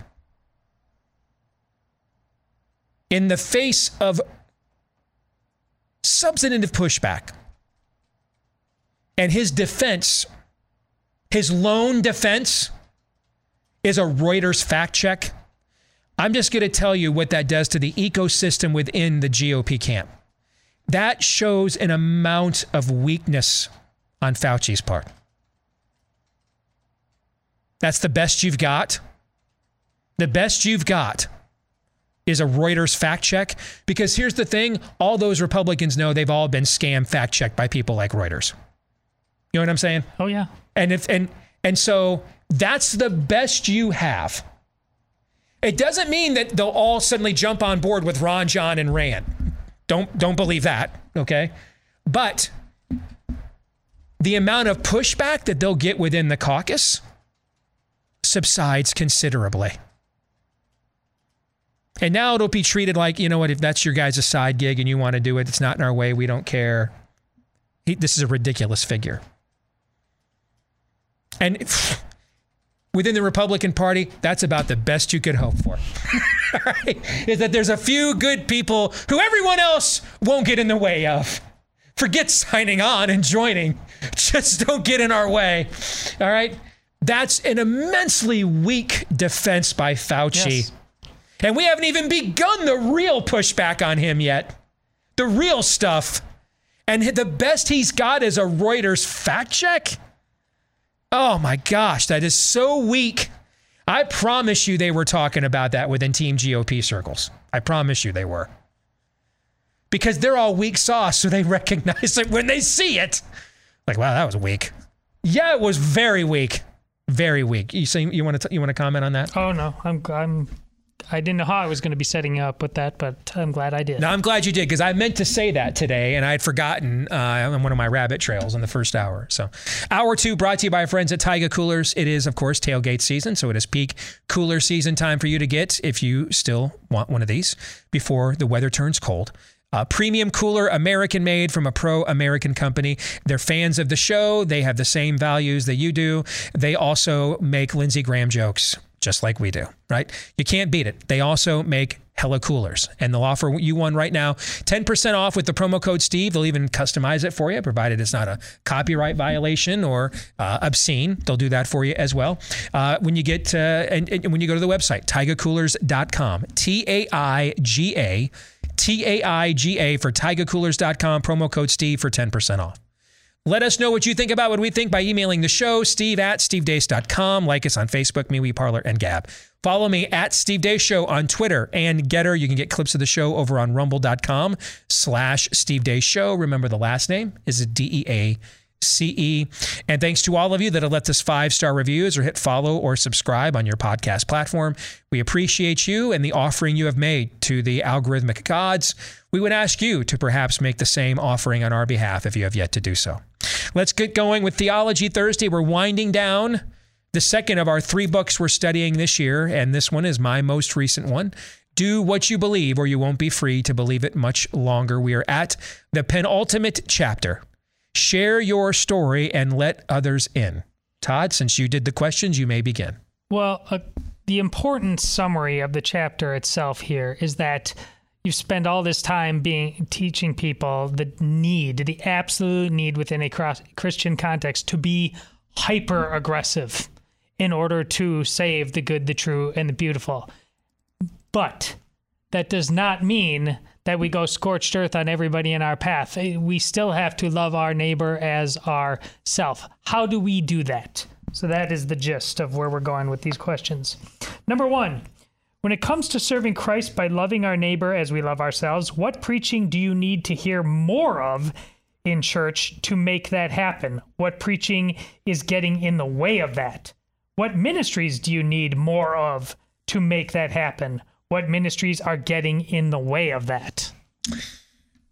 in the face of substantive pushback and his defense, his lone defense is a Reuters fact check. I'm just going to tell you what that does to the ecosystem within the GOP camp. That shows an amount of weakness on Fauci's part. That's the best you've got. The best you've got is a Reuters fact check because here's the thing all those Republicans know they've all been scam fact checked by people like Reuters. You know what I'm saying? Oh yeah. And if and and so that's the best you have. It doesn't mean that they'll all suddenly jump on board with Ron, John, and Rand. Don't don't believe that, okay? But the amount of pushback that they'll get within the caucus subsides considerably. And now it'll be treated like, you know what, if that's your guys' side gig and you want to do it, it's not in our way, we don't care. He, this is a ridiculous figure. And within the Republican Party, that's about the best you could hope for. right? Is that there's a few good people who everyone else won't get in the way of. Forget signing on and joining. Just don't get in our way. All right? That's an immensely weak defense by Fauci. Yes. And we haven't even begun the real pushback on him yet. The real stuff. And the best he's got is a Reuters fact check. Oh my gosh, that is so weak. I promise you they were talking about that within Team GOP circles. I promise you they were. Because they're all weak sauce, so they recognize it when they see it. Like, wow, that was weak. Yeah, it was very weak. Very weak. You saying you want to you want to comment on that? Oh no, I'm I'm I didn't know how I was going to be setting up with that, but I'm glad I did. No, I'm glad you did because I meant to say that today and I had forgotten uh, on one of my rabbit trails in the first hour. So, hour two brought to you by friends at Taiga Coolers. It is, of course, tailgate season, so it is peak cooler season time for you to get if you still want one of these before the weather turns cold. Uh, premium cooler, American made from a pro American company. They're fans of the show. They have the same values that you do. They also make Lindsey Graham jokes just like we do, right? You can't beat it. They also make hella coolers. And they'll offer you one right now. 10% off with the promo code steve. They'll even customize it for you provided it's not a copyright violation or uh, obscene. They'll do that for you as well. Uh, when you get and, and, when you go to the website taigacoolers.com t-a-i-g-a t-a-i-g-a for taigacoolers.com promo code steve for 10% off let us know what you think about what we think by emailing the show, steve at stevedeace.com. Like us on Facebook, MeWe, Parler, and Gab. Follow me at Steve Deace Show on Twitter and Gettr. You can get clips of the show over on rumble.com slash Steve Deace Show. Remember the last name is D-E-A CE. And thanks to all of you that have left us five star reviews or hit follow or subscribe on your podcast platform. We appreciate you and the offering you have made to the algorithmic gods. We would ask you to perhaps make the same offering on our behalf if you have yet to do so. Let's get going with Theology Thursday. We're winding down the second of our three books we're studying this year, and this one is my most recent one. Do what you believe, or you won't be free to believe it much longer. We are at the penultimate chapter. Share your story and let others in. Todd, since you did the questions, you may begin. Well, uh, the important summary of the chapter itself here is that you spend all this time being teaching people the need, the absolute need within a cross, Christian context to be hyper aggressive in order to save the good, the true, and the beautiful. But that does not mean that we go scorched earth on everybody in our path. Eh, We still have to love our neighbor as our self. How do we do that? So that is the gist of where we're going with these questions. Number one, when it comes to serving Christ by loving our neighbor as we love ourselves, what preaching do you need to hear more of in church to make that happen? What preaching is getting in the way of that? What ministries do you need more of to make that happen? What ministries are getting in the way of that?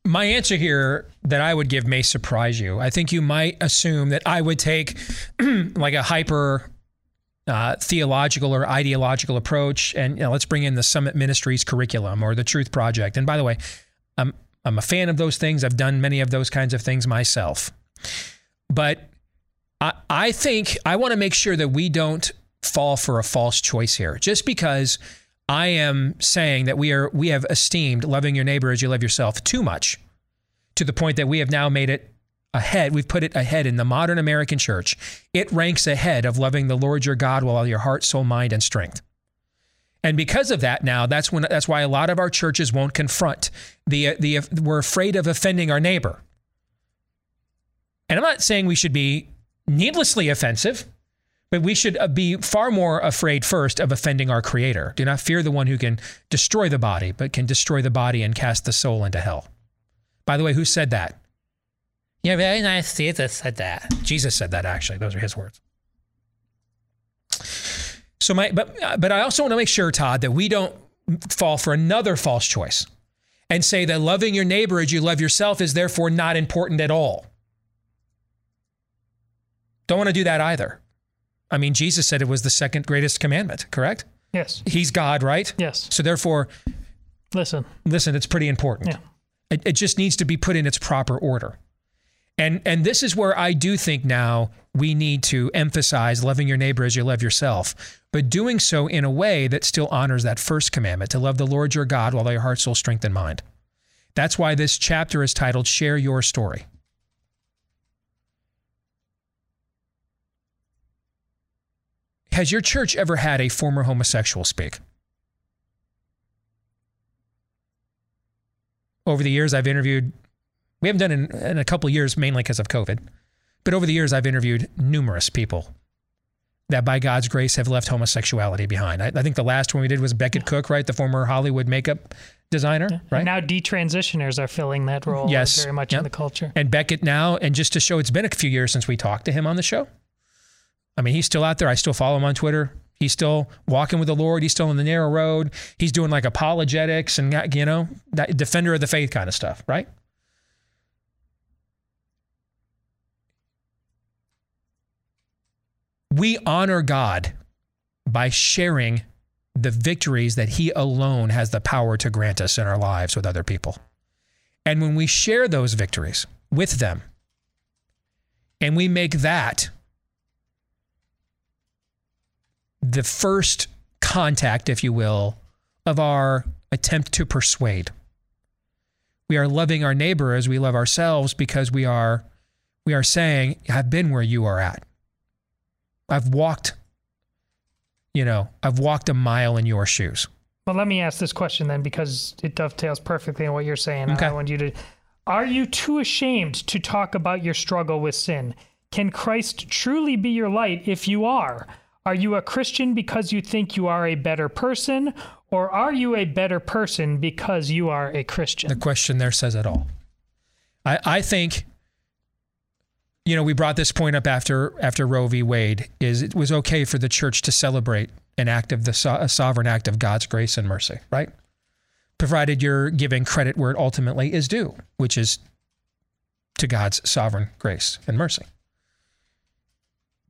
My answer here that I would give may surprise you. I think you might assume that I would take like a hyper uh, theological or ideological approach, and you know, let's bring in the Summit Ministries curriculum or the Truth Project. And by the way, I'm I'm a fan of those things. I've done many of those kinds of things myself, but I I think I want to make sure that we don't fall for a false choice here. Just because I am saying that we are we have esteemed loving your neighbor as you love yourself too much, to the point that we have now made it ahead. We've put it ahead in the modern American church. It ranks ahead of loving the Lord your God with all your heart, soul, mind, and strength. And because of that, now that's when that's why a lot of our churches won't confront the the we're afraid of offending our neighbor. And I'm not saying we should be needlessly offensive, but we should uh, be far more afraid first of offending our Creator. Do not fear the one who can destroy the body, but can destroy the body and cast the soul into hell. By the way, who said that? Yeah, very nice. Jesus said that. Jesus said that. Actually, those are his words. So my, but but I also want to make sure, Todd, that we don't fall for another false choice and say that loving your neighbor as you love yourself is therefore not important at all. Don't want to do that either. I mean, Jesus said it was the second greatest commandment, correct? Yes. He's God, right? Yes. So therefore, listen, listen, it's pretty important. Yeah. It, it just needs to be put in its proper order. And and this is where I do think now we need to emphasize loving your neighbor as you love yourself, but doing so in a way that still honors that first commandment to love the Lord your God with all your heart, soul, strength, and mind. That's why this chapter is titled Share Your Story. Has your church ever had a former homosexual speak? Over the years, I've interviewed, we haven't done it in, in a couple of years, mainly because of COVID, but over the years, I've interviewed numerous people that by God's grace have left homosexuality behind. I, I think the last one we did was Becket Cook, right? The former Hollywood makeup designer, right? And now detransitioners are filling that role Yes. very much in the culture. And Becket now, and just to show it's been a few years since we talked to him on the show. I mean, he's still out there. I still follow him on Twitter. He's still walking with the Lord. He's still in the narrow road. He's doing like apologetics and, you know, that defender of the faith kind of stuff, right? We honor God by sharing the victories that He alone has the power to grant us in our lives with other people. And when we share those victories with them, and we make that the first contact, if you will, of our attempt to persuade. We are loving our neighbor as we love ourselves because we are we are saying, I've been where you are at. I've walked, you know, I've walked a mile in your shoes. But let me ask this question then, because it dovetails perfectly in what you're saying. Okay. I want you to. Are you too ashamed to talk about your struggle with sin? Can Christ truly be your light if you are? Are you a Christian because you think you are a better person, or are you a better person because you are a Christian? The question there says it all. I, I think you know, we brought this point up after after Roe v. Wade. Is it was okay for the church to celebrate an act of the a sovereign act of God's grace and mercy, right? Provided you're giving credit where it ultimately is due, which is to God's sovereign grace and mercy.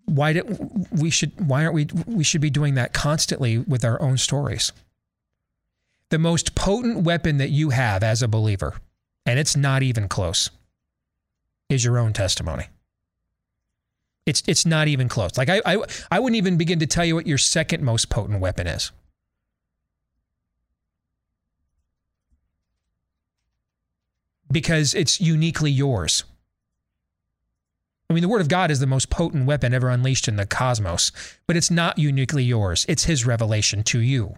Why did we should why aren't we we should be doing that constantly with our own stories? The most potent weapon that you have as a believer, and it's not even close, is your own testimony. It's it's not even close. Like I, I I wouldn't even begin to tell you what your second most potent weapon is. Because it's uniquely yours. I mean, the Word of God is the most potent weapon ever unleashed in the cosmos, but it's not uniquely yours. It's His revelation to you.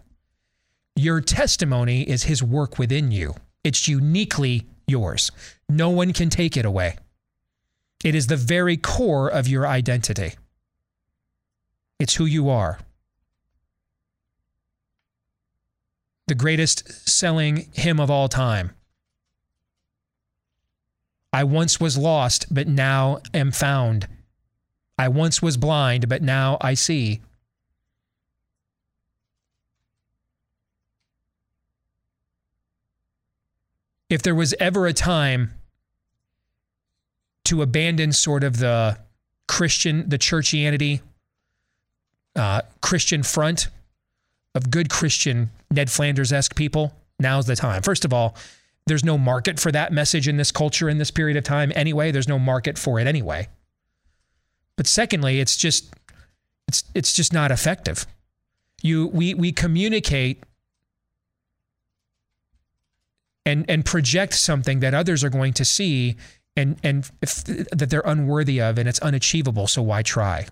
Your testimony is His work within you, it's uniquely yours. No one can take it away. It is the very core of your identity, it's who you are. The greatest selling hymn of all time. I once was lost, but now am found. I once was blind, but now I see. If there was ever a time to abandon sort of the Christian, the churchianity, uh, Christian front of good Christian Ned Flanders esque people, now's the time. First of all, there's no market for that message in this culture in this period of time anyway. There's no market for it anyway. But secondly, it's just it's it's just not effective. You we we communicate and and project something that others are going to see and and if, that they're unworthy of and it's unachievable so why try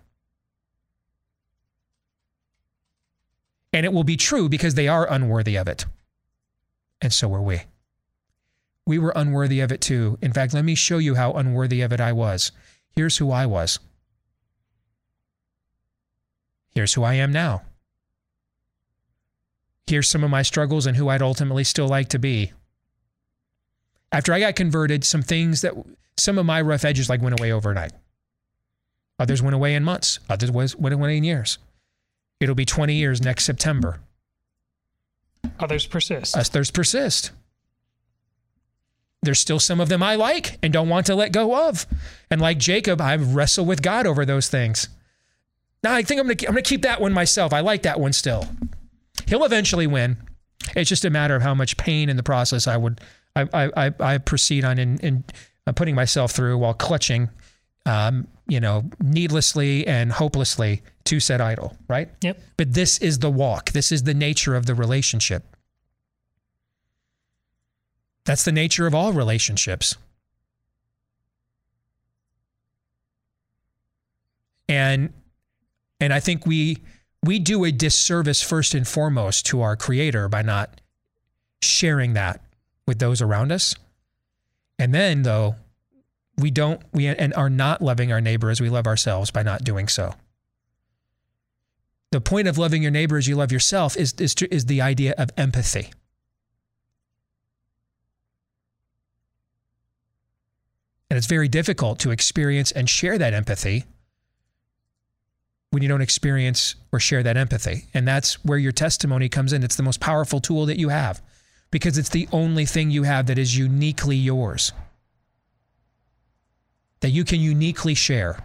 and it will be true because they are unworthy of it and so are we we were unworthy of it too in fact let me show you how unworthy of it i was here's who i was here's who i am now here's some of my struggles and who i'd ultimately still like to be after I got converted, some things that some of my rough edges like went away overnight. Others went away in months. Others was, went away in years. It'll be 20 years next September. Others persist. Others persist. There's still some of them I like and don't want to let go of. And like Jacob, I wrestle with God over those things. Now I think I'm gonna I'm gonna keep that one myself. I like that one still. He'll eventually win. It's just a matter of how much pain in the process I would I, I, I proceed on in, in uh, putting myself through while clutching, um, you know, needlessly and hopelessly to said idol, right? Yep. But this is the walk. This is the nature of the relationship. That's the nature of all relationships. And and I think we we do a disservice first and foremost to our creator by not sharing that with those around us. And then though, we don't we and are not loving our neighbor as we love ourselves by not doing so. The point of loving your neighbor as you love yourself is is, is the idea of empathy. And it's very difficult to experience and share that empathy when you don't experience or share that empathy. And that's where your testimony comes in. It's the most powerful tool that you have because it's the only thing you have that is uniquely yours, that you can uniquely share.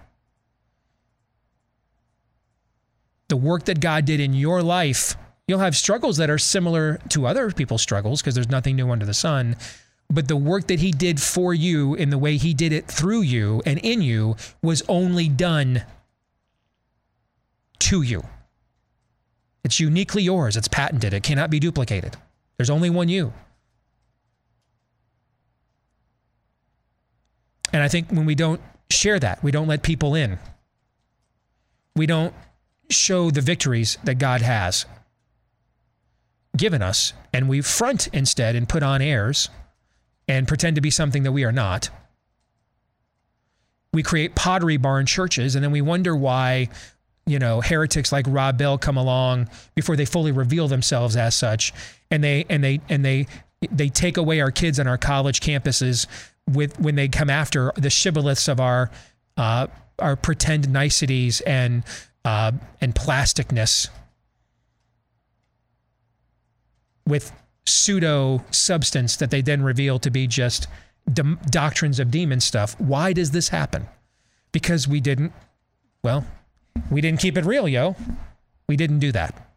The work that God did in your life, you'll have struggles that are similar to other people's struggles because there's nothing new under the sun. But the work that He did for you in the way He did it through you and in you was only done to you. It's uniquely yours, it's patented, it cannot be duplicated. There's only one you. And I think when we don't share that, we don't let people in, we don't show the victories that God has given us, and we front instead and put on airs and pretend to be something that we are not. We create pottery barn churches, and then we wonder why you know heretics like Rob Bell come along before they fully reveal themselves as such, and they and they and they they take away our kids on our college campuses with when they come after the shibboleths of our uh, our pretend niceties and uh, and plasticness with pseudo substance that they then reveal to be just doctrines of demon stuff. Why does this happen? Because we didn't, well, we didn't keep it real, yo. We didn't do that.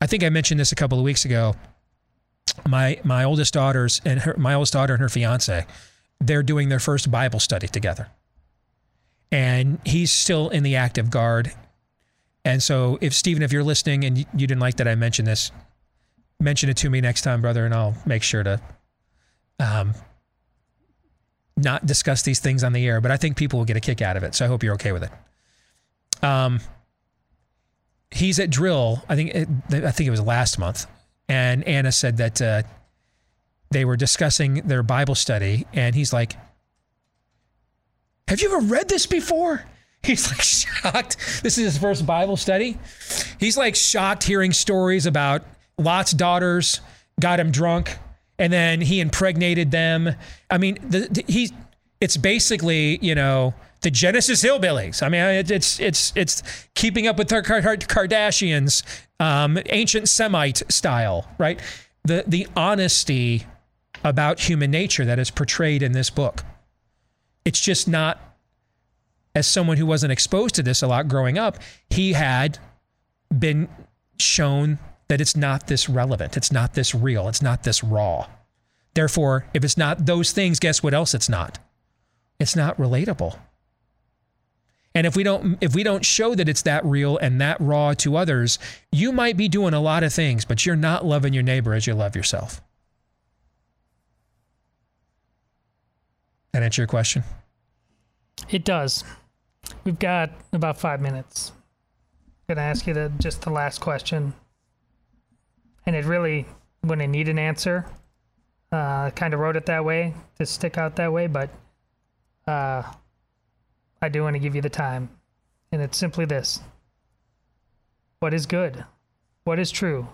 I think I mentioned this a couple of weeks ago. My my oldest daughters and her, my oldest daughter and her fiance, they're doing their first Bible study together. And he's still in the active guard. And so if Stephen, if you're listening and you didn't like that I mentioned this, mention it to me next time, brother, and I'll make sure to um, not discuss these things on the air. But I think people will get a kick out of it. So I hope you're okay with it. Um, he's at drill. I think it, I think it was last month, and Anna said that uh, they were discussing their Bible study, and he's like, "Have you ever read this before?" He's like shocked. This is his first Bible study. He's like shocked hearing stories about Lot's daughters got him drunk, and then he impregnated them. I mean, the, the, he it's basically you know the Genesis hillbillies. I mean, it, it's it's it's keeping up with the Kardashians, um, ancient Semite style, right? The the honesty about human nature that is portrayed in this book. It's just not. As someone who wasn't exposed to this a lot growing up, he had been shown that it's not this relevant, it's not this real, it's not this raw. Therefore, if it's not those things, guess what else it's not? It's not relatable. And if we don't if we don't show that it's that real and that raw to others, you might be doing a lot of things, but you're not loving your neighbor as you love yourself. That answer your question? It does. We've got about five minutes. I'm gonna ask you the just the last question. And it really when I need an answer, uh, kind of wrote it that way to stick out that way, but uh, I do want to give you the time. And it's simply this What is good? What is true?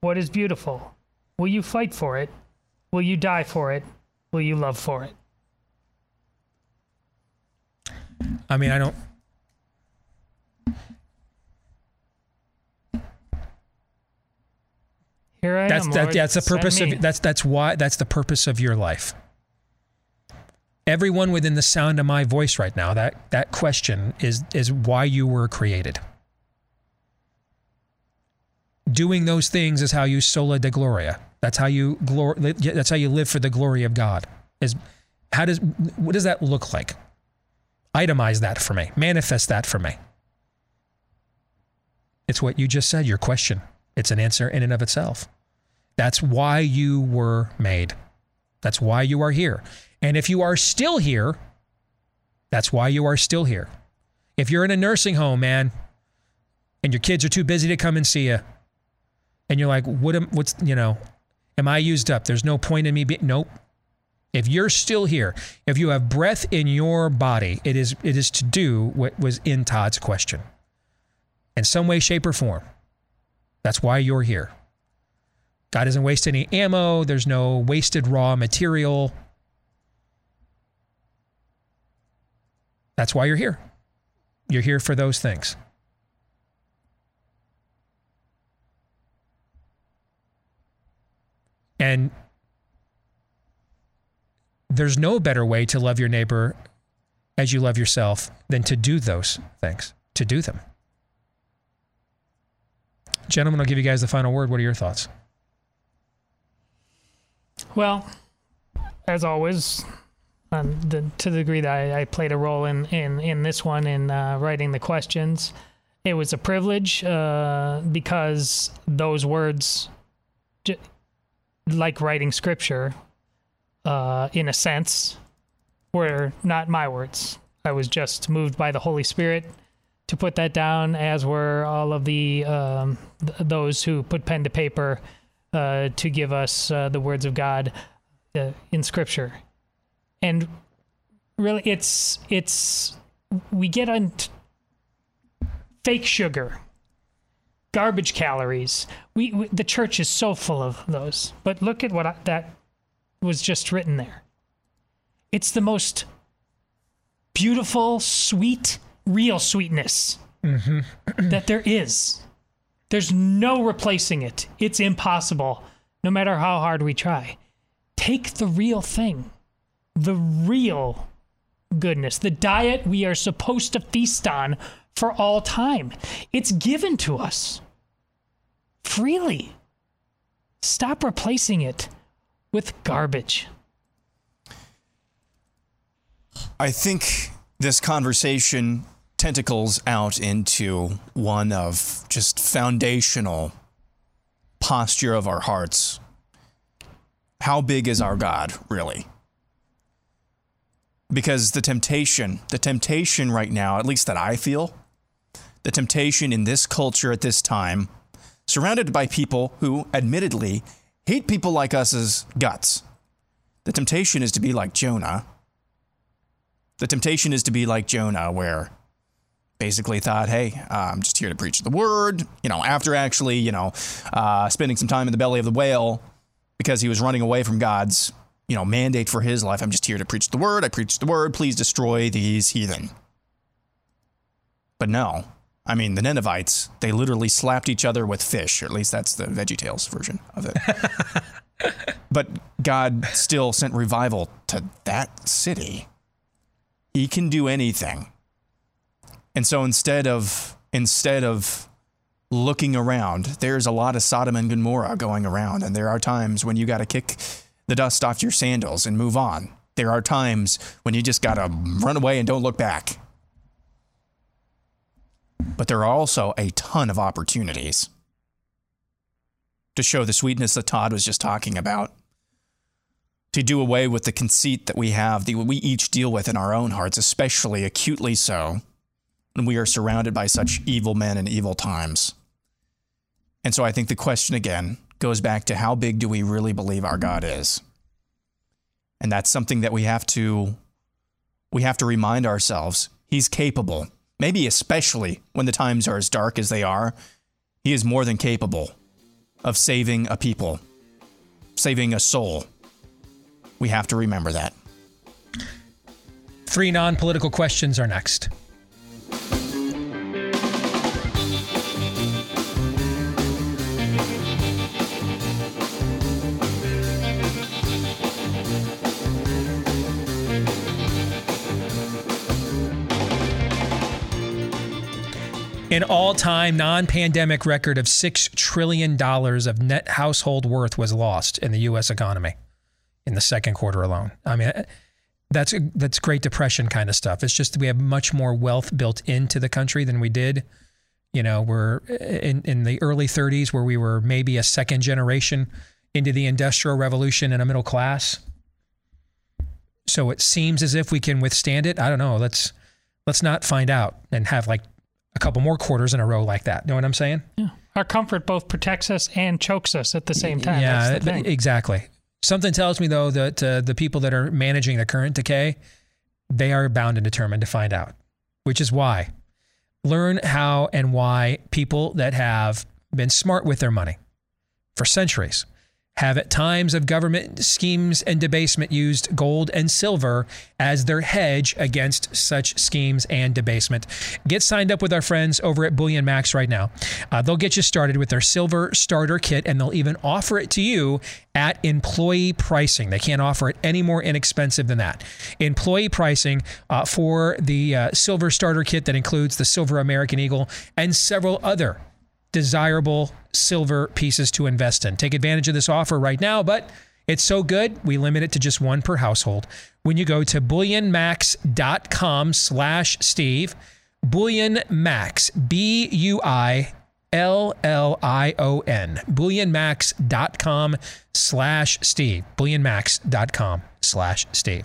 What is beautiful? Will you fight for it? Will you die for it? Will you love for it? I mean, I don't. Here I that's am. that, Lord. that's the purpose of that's that's why that's the purpose of your life. Everyone within the sound of my voice right now, that that question is is why you were created. Doing those things is how you soli Deo gloria. That's how you glor- That's how you live for the glory of God. Is how does what does that look like? Itemize that for me. Manifest that for me. It's what you just said. Your question. It's an answer in and of itself. That's why you were made. That's why you are here. And if you are still here, that's why you are still here. If you're in a nursing home, man, and your kids are too busy to come and see you, and you're like, what am, what's, you know, am I used up? There's no point in me being, nope. If you're still here, if you have breath in your body, it is, it is to do what was in Todd's question in some way, shape, or form. That's why you're here. God doesn't waste any ammo. There's no wasted raw material. That's why you're here. You're here for those things. And there's no better way to love your neighbor as you love yourself than to do those things, to do them. Gentlemen, I'll give you guys the final word. What are your thoughts? Well, as always, um, the, to the degree that I, I played a role in, in, in this one in uh, writing the questions, it was a privilege uh, because those words, j- like writing scripture, uh, in a sense, were not my words. I was just moved by the Holy Spirit to put that down, as were all of the um, th- those who put pen to paper uh, to give us uh, the words of God uh, in Scripture. And really, it's it's we get on t- fake sugar, garbage calories. We, we the church is so full of those. But look at what I, that was just written there. It's the most beautiful, sweet, real sweetness that there is. There's no replacing it. It's impossible, no matter how hard we try. Take the real thing, the real goodness, the diet we are supposed to feast on for all time. It's given to us freely. Stop replacing it with garbage. I think this conversation tentacles out into one of just foundational posture of our hearts. How big is our God, really? Because the temptation, the temptation right now, at least that I feel, the temptation in this culture at this time, surrounded by people who admittedly hate people like us as guts. The temptation is to be like Jonah. The temptation is to be like Jonah, where basically thought, hey, uh, I'm just here to preach the word. You know, after actually, you know, uh, spending some time in the belly of the whale because he was running away from God's, you know, mandate for his life. I'm just here to preach the word. I preach the word. Please destroy these heathen. But no, I mean, the Ninevites, they literally slapped each other with fish, or at least that's the VeggieTales version of it. but God still sent revival to that city. He can do anything. And so instead of instead of looking around, there's a lot of Sodom and Gomorrah going around, and there are times when you got to kick the dust off your sandals and move on. There are times when you just got to run away and don't look back. But there are also a ton of opportunities to show the sweetness that Todd was just talking about. To do away with the conceit that we have, that we each deal with in our own hearts, especially acutely so we are surrounded by such evil men and evil times. And so I think the question again goes back to how big do we really believe our God is? And that's something that we have to we have to remind ourselves he's capable. Maybe especially when the times are as dark as they are, he is more than capable of saving a people, saving a soul. We have to remember that. Three non political questions are next. An all time non pandemic record of $6 trillion of net household worth was lost in the U.S. economy in the second quarter alone. I mean, that's, that's Great Depression kind of stuff. It's just we have much more wealth built into the country than we did. You know, we're in, in the early 30s where we were maybe a second generation into the Industrial Revolution and a middle class. So it seems as if we can withstand it. I don't know. Let's let's not find out and have like a couple more quarters in a row like that. Know what I'm saying? Yeah. Our comfort both protects us and chokes us at the same time. Yeah, That's the thing. exactly. Something tells me though that uh, the people that are managing the current decay, they are bound and determined to find out, which is why learn how and why people that have been smart with their money for centuries have at times of government schemes and debasement used gold and silver as their hedge against such schemes and debasement. Get signed up with our friends over at Bullion Max right now. Uh, they'll get you started with their silver starter kit and they'll even offer it to you at employee pricing. They can't offer it any more inexpensive than that. Employee pricing uh, for the uh, silver starter kit that includes the silver American Eagle and several other desirable silver pieces to invest in. Take advantage of this offer right now, but it's so good, we limit it to just one per household. When you go to bullionmax.com slash Steve, bullionmax, B-U-I L-L-I-O-N, bullionmax.com slash Steve, bullionmax.com slash Steve.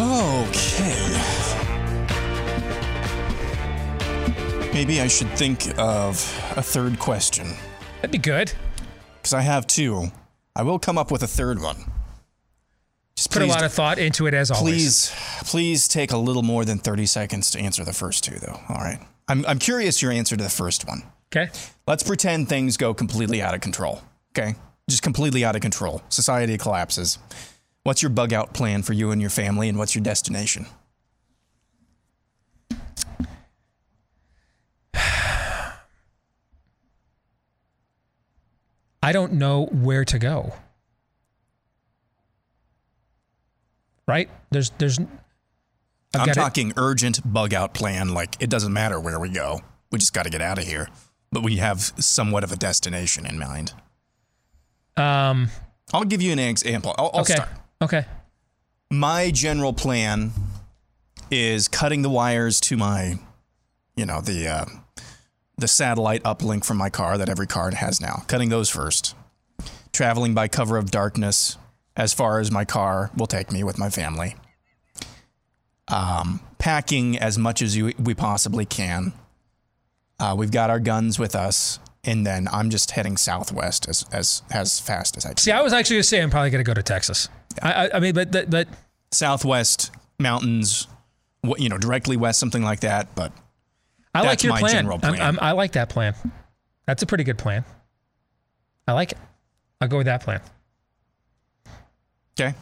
Okay. Maybe I should think of a third question. That'd be good. Because I have two. I will come up with a third one. Just put a lot of thought into it as please, always. Please, please take a little more than 30 seconds to answer the first two, though. All right. I'm, I'm curious your answer to the first one. Okay. Let's pretend things go completely out of control. Okay. Just completely out of control. Society collapses. What's your bug out plan for you and your family, and what's your destination? I don't know where to go. Right? There's there's I've I'm got it- talking urgent bug out plan. Like, it doesn't matter where we go. We just got to get out of here. But we have somewhat of a destination in mind. Um, I'll give you an example. I'll, I'll okay. start. Okay. My general plan is cutting the wires to my, you know, the uh, the satellite uplink from my car that every car has now. Cutting those first. Traveling by cover of darkness as far as my car will take me with my family. Um, packing as much as you, we possibly can. Uh, we've got our guns with us, and then I'm just heading southwest as as as fast as I can. See, I was actually gonna say I'm probably gonna go to Texas. I, I, I mean, but but, but southwest mountains, what you know, directly west, something like that. But I like your my plan. general I'm- I'm- I like that plan. That's a pretty good plan. I like it. I'll go with that plan. Okay.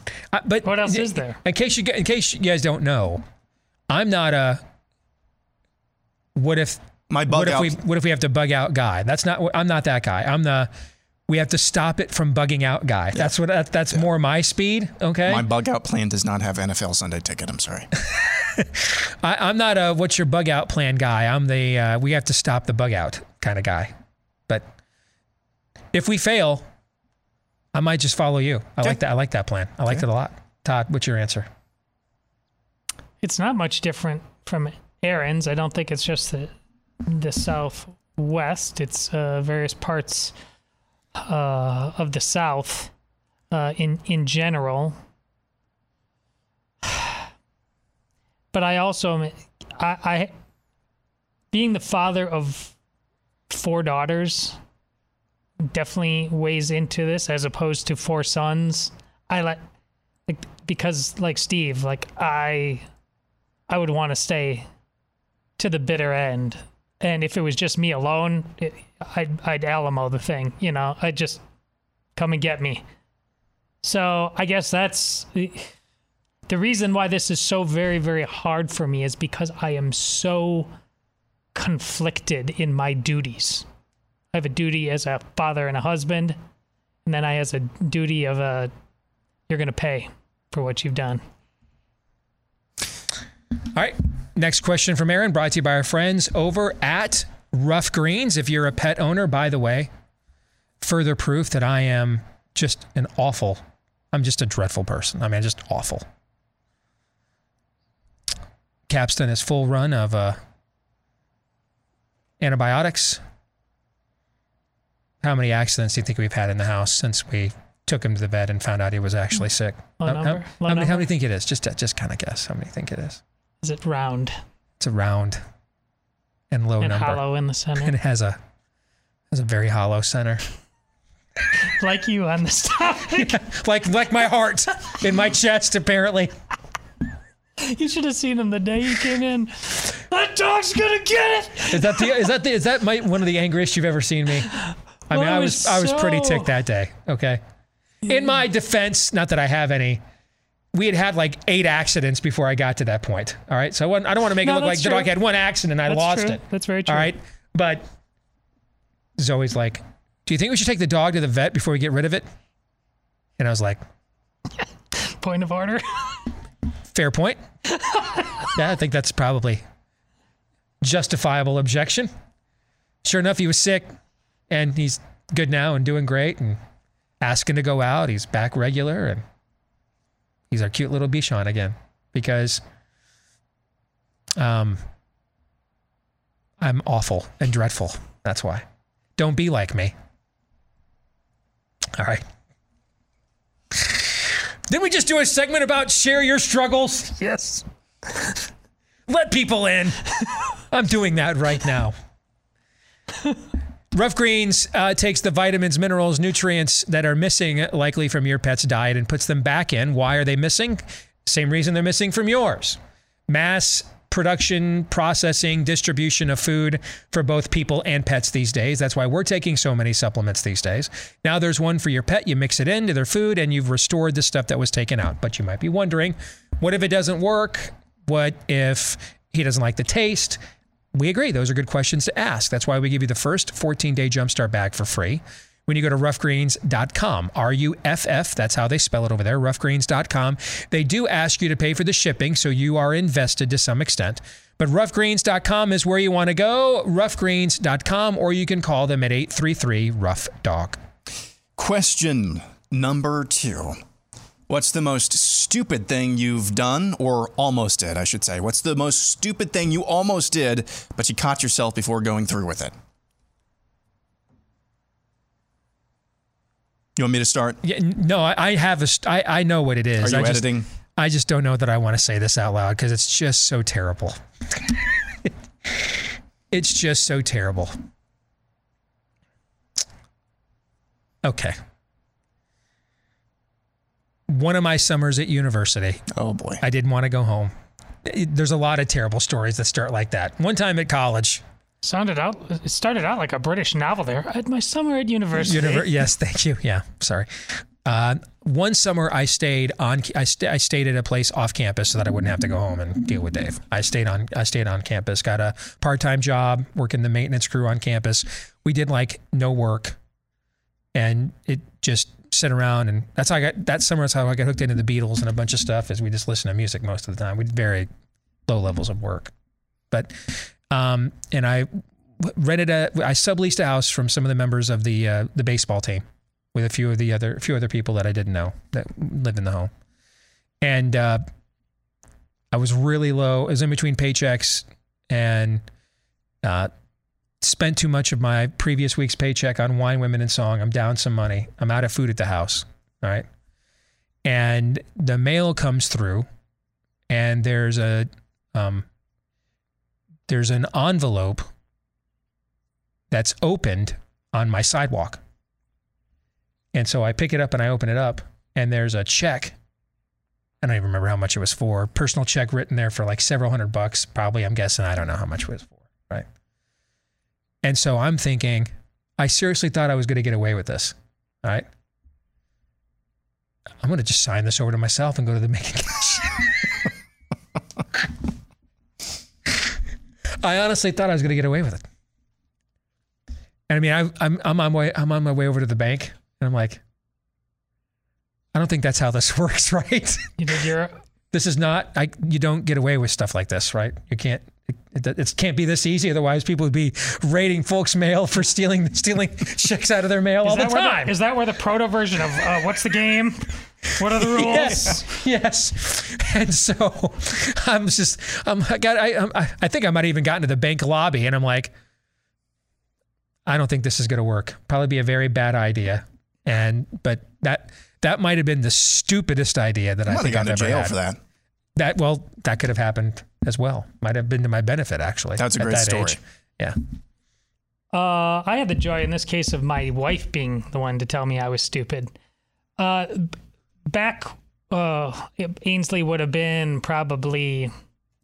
but what else is there? In case you in case you guys don't know, I'm not a. What if my bug what if we what if we have to bug out guy? That's not. I'm not that guy. I'm the. We have to stop it from bugging out guy. That's what that, that's more my speed. Okay. My bug out plan does not have NFL Sunday ticket. I'm sorry. I, I'm not a what's your bug out plan guy. I'm the uh, we have to stop the bug out kind of guy. But if we fail, I might just follow you. I like that. I like that plan. I liked it a lot. Todd, what's your answer? It's not much different from Aaron's. I don't think it's just the the southwest. It's uh, various parts uh, of the south uh, in in general. But I also I, I being the father of four daughters definitely weighs into this as opposed to four sons. I like because like Steve, like I I would want to stay to the bitter end. And if it was just me alone, it, I'd I'd Alamo the thing, you know. I'd just come and get me. So I guess that's the reason why this is so very very hard for me is because I am so conflicted in my duties. I have a duty as a father and a husband, and then I has a duty of a you're going to pay for what you've done. All right. Next question from Aaron, brought to you by our friends over at Ruff Greens. If you're a pet owner, by the way, further proof that I am just an awful, I'm just a dreadful person. I mean, just awful. Capstan is full run of uh, antibiotics. How many accidents do you think we've had in the house since we took him to the vet and found out he was actually sick? How- how- how, many, how many think it is? Just just kind of guess. How many think it is? Is it round It's a round and low and number, hollow in the center. and it has a has a very hollow center, like you on this topic. like like my heart in my chest. Apparently, You should have seen him the day you came in. That dog's gonna get it. is that the is that the, is that my, one of the angriest you've ever seen me? I mean, I was was I was pretty ticked that day. Okay, in my defense, not that I have any. We had had like eight accidents before I got to that point. All right, so I, I don't want to make No, it look like the dog had one accident and I That's lost true. it. That's very true. All right, but Zoe's like, "Do you think we should take the dog to the vet before we get rid of it?" And I was like, Point of order. Fair point. yeah, I think that's probably justifiable objection. Sure enough, he was sick and he's good now and doing great and asking to go out. He's back regular and he's our cute little Bichon again because um, I'm awful and dreadful. That's why. Don't be like me. All right. Didn't we just do a segment about share your struggles? Yes. Let people in. I'm doing that right now. Ruff Greens uh, takes the vitamins, minerals, nutrients that are missing, likely from your pet's diet, and puts them back in. Why are they missing? Same reason they're missing from yours. Mass production, processing, distribution of food for both people and pets these days. That's why we're taking so many supplements these days. Now there's one for your pet. You mix it into their food and you've restored the stuff that was taken out. But you might be wondering, what if it doesn't work? What if he doesn't like the taste? We agree. Those are good questions to ask. That's why we give you the first 14 day jumpstart bag for free. When you go to ruffgreens.com, R U F F, that's how they spell it over there, ruffgreens.com. They do ask you to pay for the shipping, so you are invested to some extent. But ruffgreens.com is where you want to go, ruffgreens.com, or you can call them at 833 Ruff Dog. Question number two. What's the most stupid thing you've done, or almost did, I should say? What's the most stupid thing you almost did, but you caught yourself before going through with it? You want me to start? Yeah, no, I, I have a, I, I know what it is. Are you I just, editing? I just don't know that I want to say this out loud because it's just so terrible. it's just so terrible. Okay. One of my summers at university. Oh boy. I didn't want to go home. It- There's a lot of terrible stories that start like that. One time at college. Sounded out. It started out like a British novel there. At my summer at university. Univer- yes, thank you. Yeah, sorry. Uh, one summer I stayed on. I, st- I stayed at a place off campus so that I wouldn't have to go home and deal with Dave. I stayed on. I stayed on campus. Got a part time job working the maintenance crew on campus. We did like no work, and it just sit around and that's how I got. That summer That's how I got hooked into the Beatles and a bunch of stuff. As we just listen to music most of the time. We did very low levels of work, but um, and I rented a. I subleased a house from some of the members of the uh, the baseball team with a few of the other a few other people that I didn't know that live in the home, and uh, I was really low. I was in between paychecks and uh, spent too much of my previous week's paycheck on wine, women, and song. I'm down some money. I'm out of food at the house. All right, and the mail comes through, and there's a um, there's an envelope that's opened on my sidewalk. And so I pick it up and I open it up, and there's a check. I don't even remember how much it was for. Personal check written there for like several hundred bucks, probably. I'm guessing. I don't know how much it was for. Right. And so I'm thinking, I seriously thought I was going to get away with this. All right. I'm going to just sign this over to myself and go to the making cash. I honestly thought I was going to get away with it. And I mean, I, I'm I'm on my way I'm on my way over to the bank, and I'm like, I don't think that's how this works, right? You did your. This is not. I you don't get away with stuff like this, right? You can't. It, it, it can't be this easy. Otherwise, people would be raiding folks' mail for stealing stealing checks out of their mail all the time. the, is that where the proto version of uh, what's the game? What are the rules? Yes, yes. And so I'm just, I'm, I got, I, I'm- I, I think I might have even gotten to the bank lobby, and I'm like, I don't think this is going to work. Probably be a very bad idea. And but that that might have been the stupidest idea that I might think I've to ever jail had. for that. That well, that could have happened as well. Might have been to my benefit actually. That's a at great that story. age. Yeah. Uh, I had the joy in this case of my wife being the one to tell me I was stupid. Uh, back, uh, Ainsley would have been probably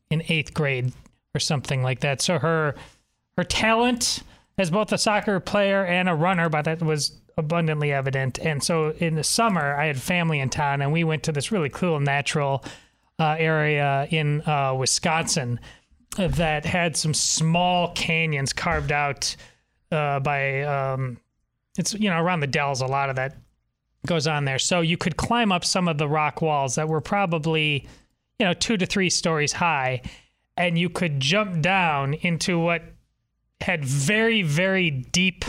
in eighth grade or something like that. So her her talent as both a soccer player and a runner, but that was abundantly evident. And so in the summer, I had family in town, and we went to this really cool natural uh, area in uh, Wisconsin that had some small canyons carved out uh, by um, it's you know around the dells. A lot of that goes on there, so you could climb up some of the rock walls that were probably you know two to three stories high, and you could jump down into what had very very deep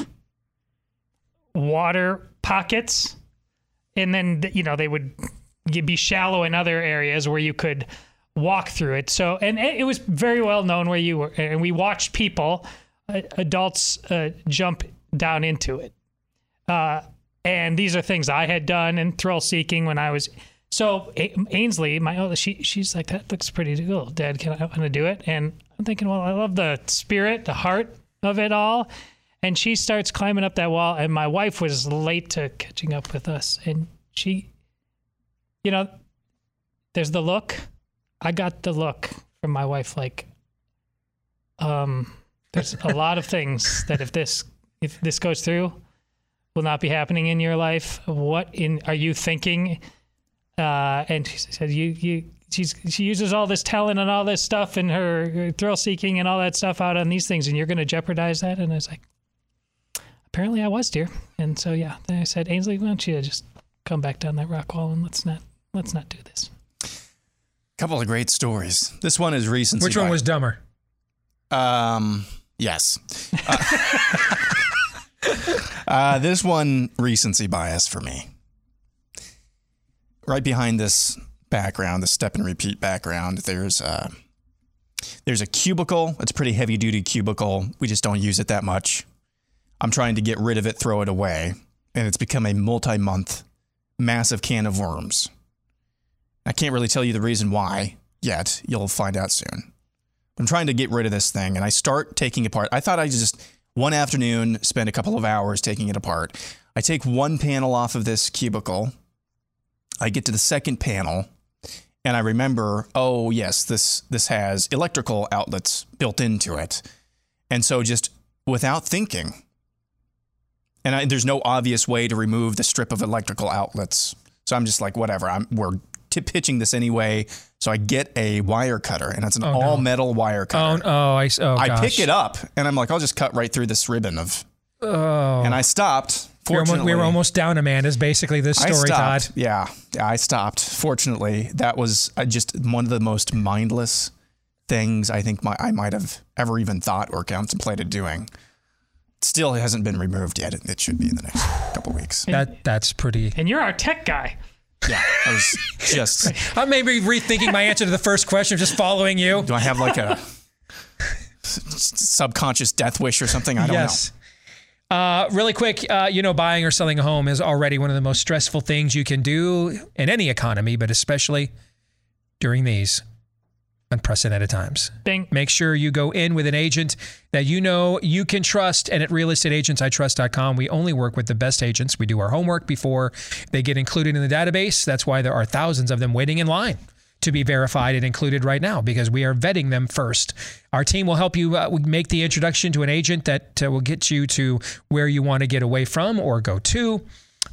water pockets, and then you know they would be shallow in other areas where you could walk through it. So, and it was very well known where you were, and we watched people, uh, adults, uh, jump down into it. Uh, and these are things I had done and thrill seeking when I was So Ainsley, my oldest, she she's like that looks pretty cool. Dad, can I want to do it? And I'm thinking, well, I love the spirit, the heart of it all. And she starts climbing up that wall, and my wife was late to catching up with us, and she, you know, there's the look. I got the look from my wife, like, um, there's a lot of things that if this if this goes through, will not be happening in your life. What in are you thinking? Uh, and she said, "You, you." She's she uses all this talent and all this stuff and her, thrill seeking and all that stuff out on these things, and you're going to jeopardize that. And I was like, apparently I was, dear. And so yeah, then I said, Ainsley, why don't you just come back down that rock wall and let's not let's not do this. Couple of great stories. This one is recency. Which one was dumber? Um, yes. Uh, uh, this one recency bias for me. Right behind this background, the step and repeat background, there's a there's a cubicle. It's a pretty heavy duty cubicle. We just don't use it that much. I'm trying to get rid of it, throw it away, and it's become a multi-month massive can of worms. I can't really tell you the reason why yet. You'll find out soon. I'm trying to get rid of this thing and I start taking apart. I thought I just one afternoon spend a couple of hours taking it apart. I take one panel off of this cubicle. I get to the second panel and I remember, oh yes, this this has electrical outlets built into it. And so just without thinking and I, there's no obvious way to remove the strip of electrical outlets. So I'm just like whatever. I'm we're t- pitching this anyway. So I get a wire cutter, and it's an Oh, no. all metal wire cutter. Oh, oh, I, s- oh, I gosh. pick it up, and I'm like, I'll just cut right through this ribbon of. Oh. And I stopped. We were, almost, Fortunately, we were almost down, Amanda. Is basically this I story, Todd. Yeah, yeah, I stopped. Fortunately, that was uh, just one of the most mindless things I think my, I might have ever even thought or contemplated doing. Still hasn't been removed yet. It, it should be in the next couple weeks. That that's pretty. And you're our tech guy. Yeah, I was just. I may be rethinking my answer to the first question, just following you. Do I have like a subconscious death wish or something? I don't know. yes. Uh, really quick, uh, you know, buying or selling a home is already one of the most stressful things you can do in any economy, but especially during these unprecedented times. Ding. Make sure you go in with an agent that you know you can trust. And at realestateagentsitrust.com, we only work with the best agents. We do our homework before they get included in the database. That's why there are thousands of them waiting in line to be verified and included right now because we are vetting them first. Our team will help you uh, make the introduction to an agent that uh, will get you to where you want to get away from or go to.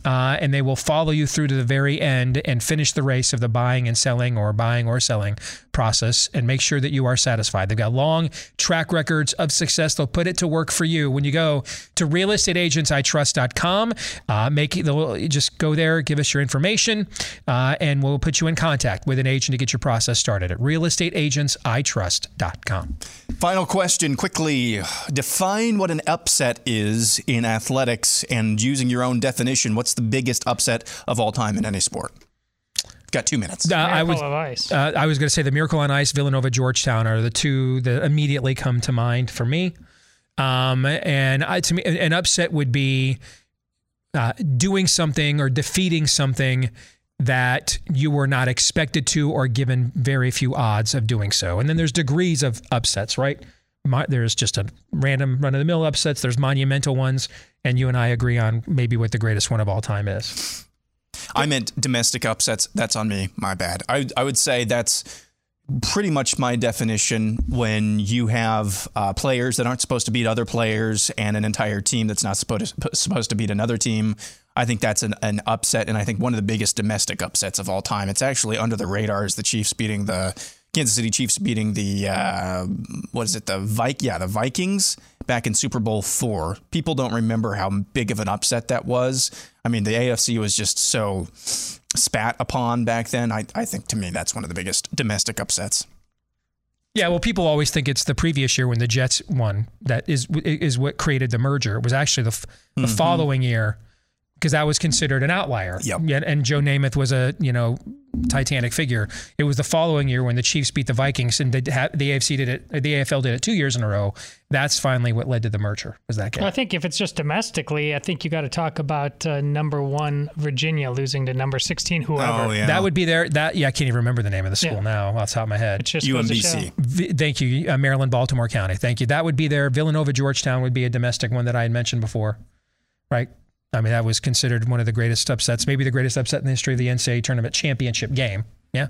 Uh, and they will follow you through to the very end and finish the race of the buying and selling or buying or selling process and make sure that you are satisfied. They've got long track records of success. They'll put it to work for you when you go to realestateagentsitrust.com. Uh, make they'll just go there, give us your information, uh, and we'll put you in contact with an agent to get your process started at realestateagentsitrust.com. Final question quickly. Define what an upset is in athletics and using your own definition, what's the biggest upset of all time in any sport? Got two minutes. Uh, I was. Uh, I was going to say the Miracle on Ice, Villanova, Georgetown are the two that immediately come to mind for me. Um, and I, to me, an upset would be uh, doing something or defeating something that you were not expected to or given very few odds of doing so. And then there's degrees of upsets, right? My, there's just a random run of the mill upsets. There's monumental ones, and you and I agree on maybe what the greatest one of all time is. I meant domestic upsets. That's on me. My bad. I, I would say that's pretty much my definition when you have uh, players that aren't supposed to beat other players and an entire team that's not supposed to, supposed to beat another team. I think that's an, an upset, and I think one of the biggest domestic upsets of all time. It's actually under the radar is the Chiefs beating the Kansas City Chiefs beating the uh, what is it the Vik yeah the Vikings back in Super Bowl four. People don't remember how big of an upset that was. I mean, the AFC was just so spat upon back then. I, I think to me that's one of the biggest domestic upsets. Yeah, well, people always think it's the previous year when the Jets won that is is what created the merger. It was actually the the Mhm. following year because that was considered an outlier. Yep. Yeah, and Joe Namath was a you know Titanic figure. It was the following year when the Chiefs beat the Vikings and the, the AFC did it, the AFL did it two years in a row. That's finally what led to the merger. Was that game? I think if it's just domestically, I think you got to talk about uh, number one Virginia losing to number sixteen whoever. That would be there. that. Yeah, I can't even remember the name of the school Yeah. now off the top of my head. just goes to show. V- thank you, uh, Maryland, Baltimore County. Thank you. That would be there. Villanova, Georgetown would be a domestic one that I had mentioned before, right? I mean, that was considered one of the greatest upsets, maybe the greatest upset in the history of the NCAA tournament championship game. Yeah.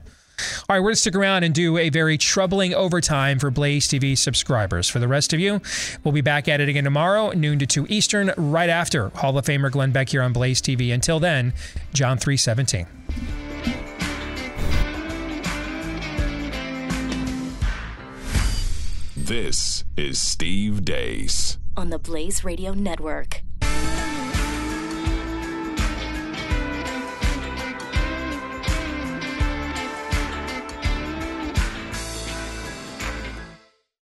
All right, we're going to stick around and do a very troubling overtime for Blaze TV subscribers. For the rest of you, we'll be back at it again tomorrow, noon to 2 Eastern, right after Hall of Famer Glenn Beck here on Blaze TV. Until then, John 317. This is Steve Deace. on the Blaze Radio Network.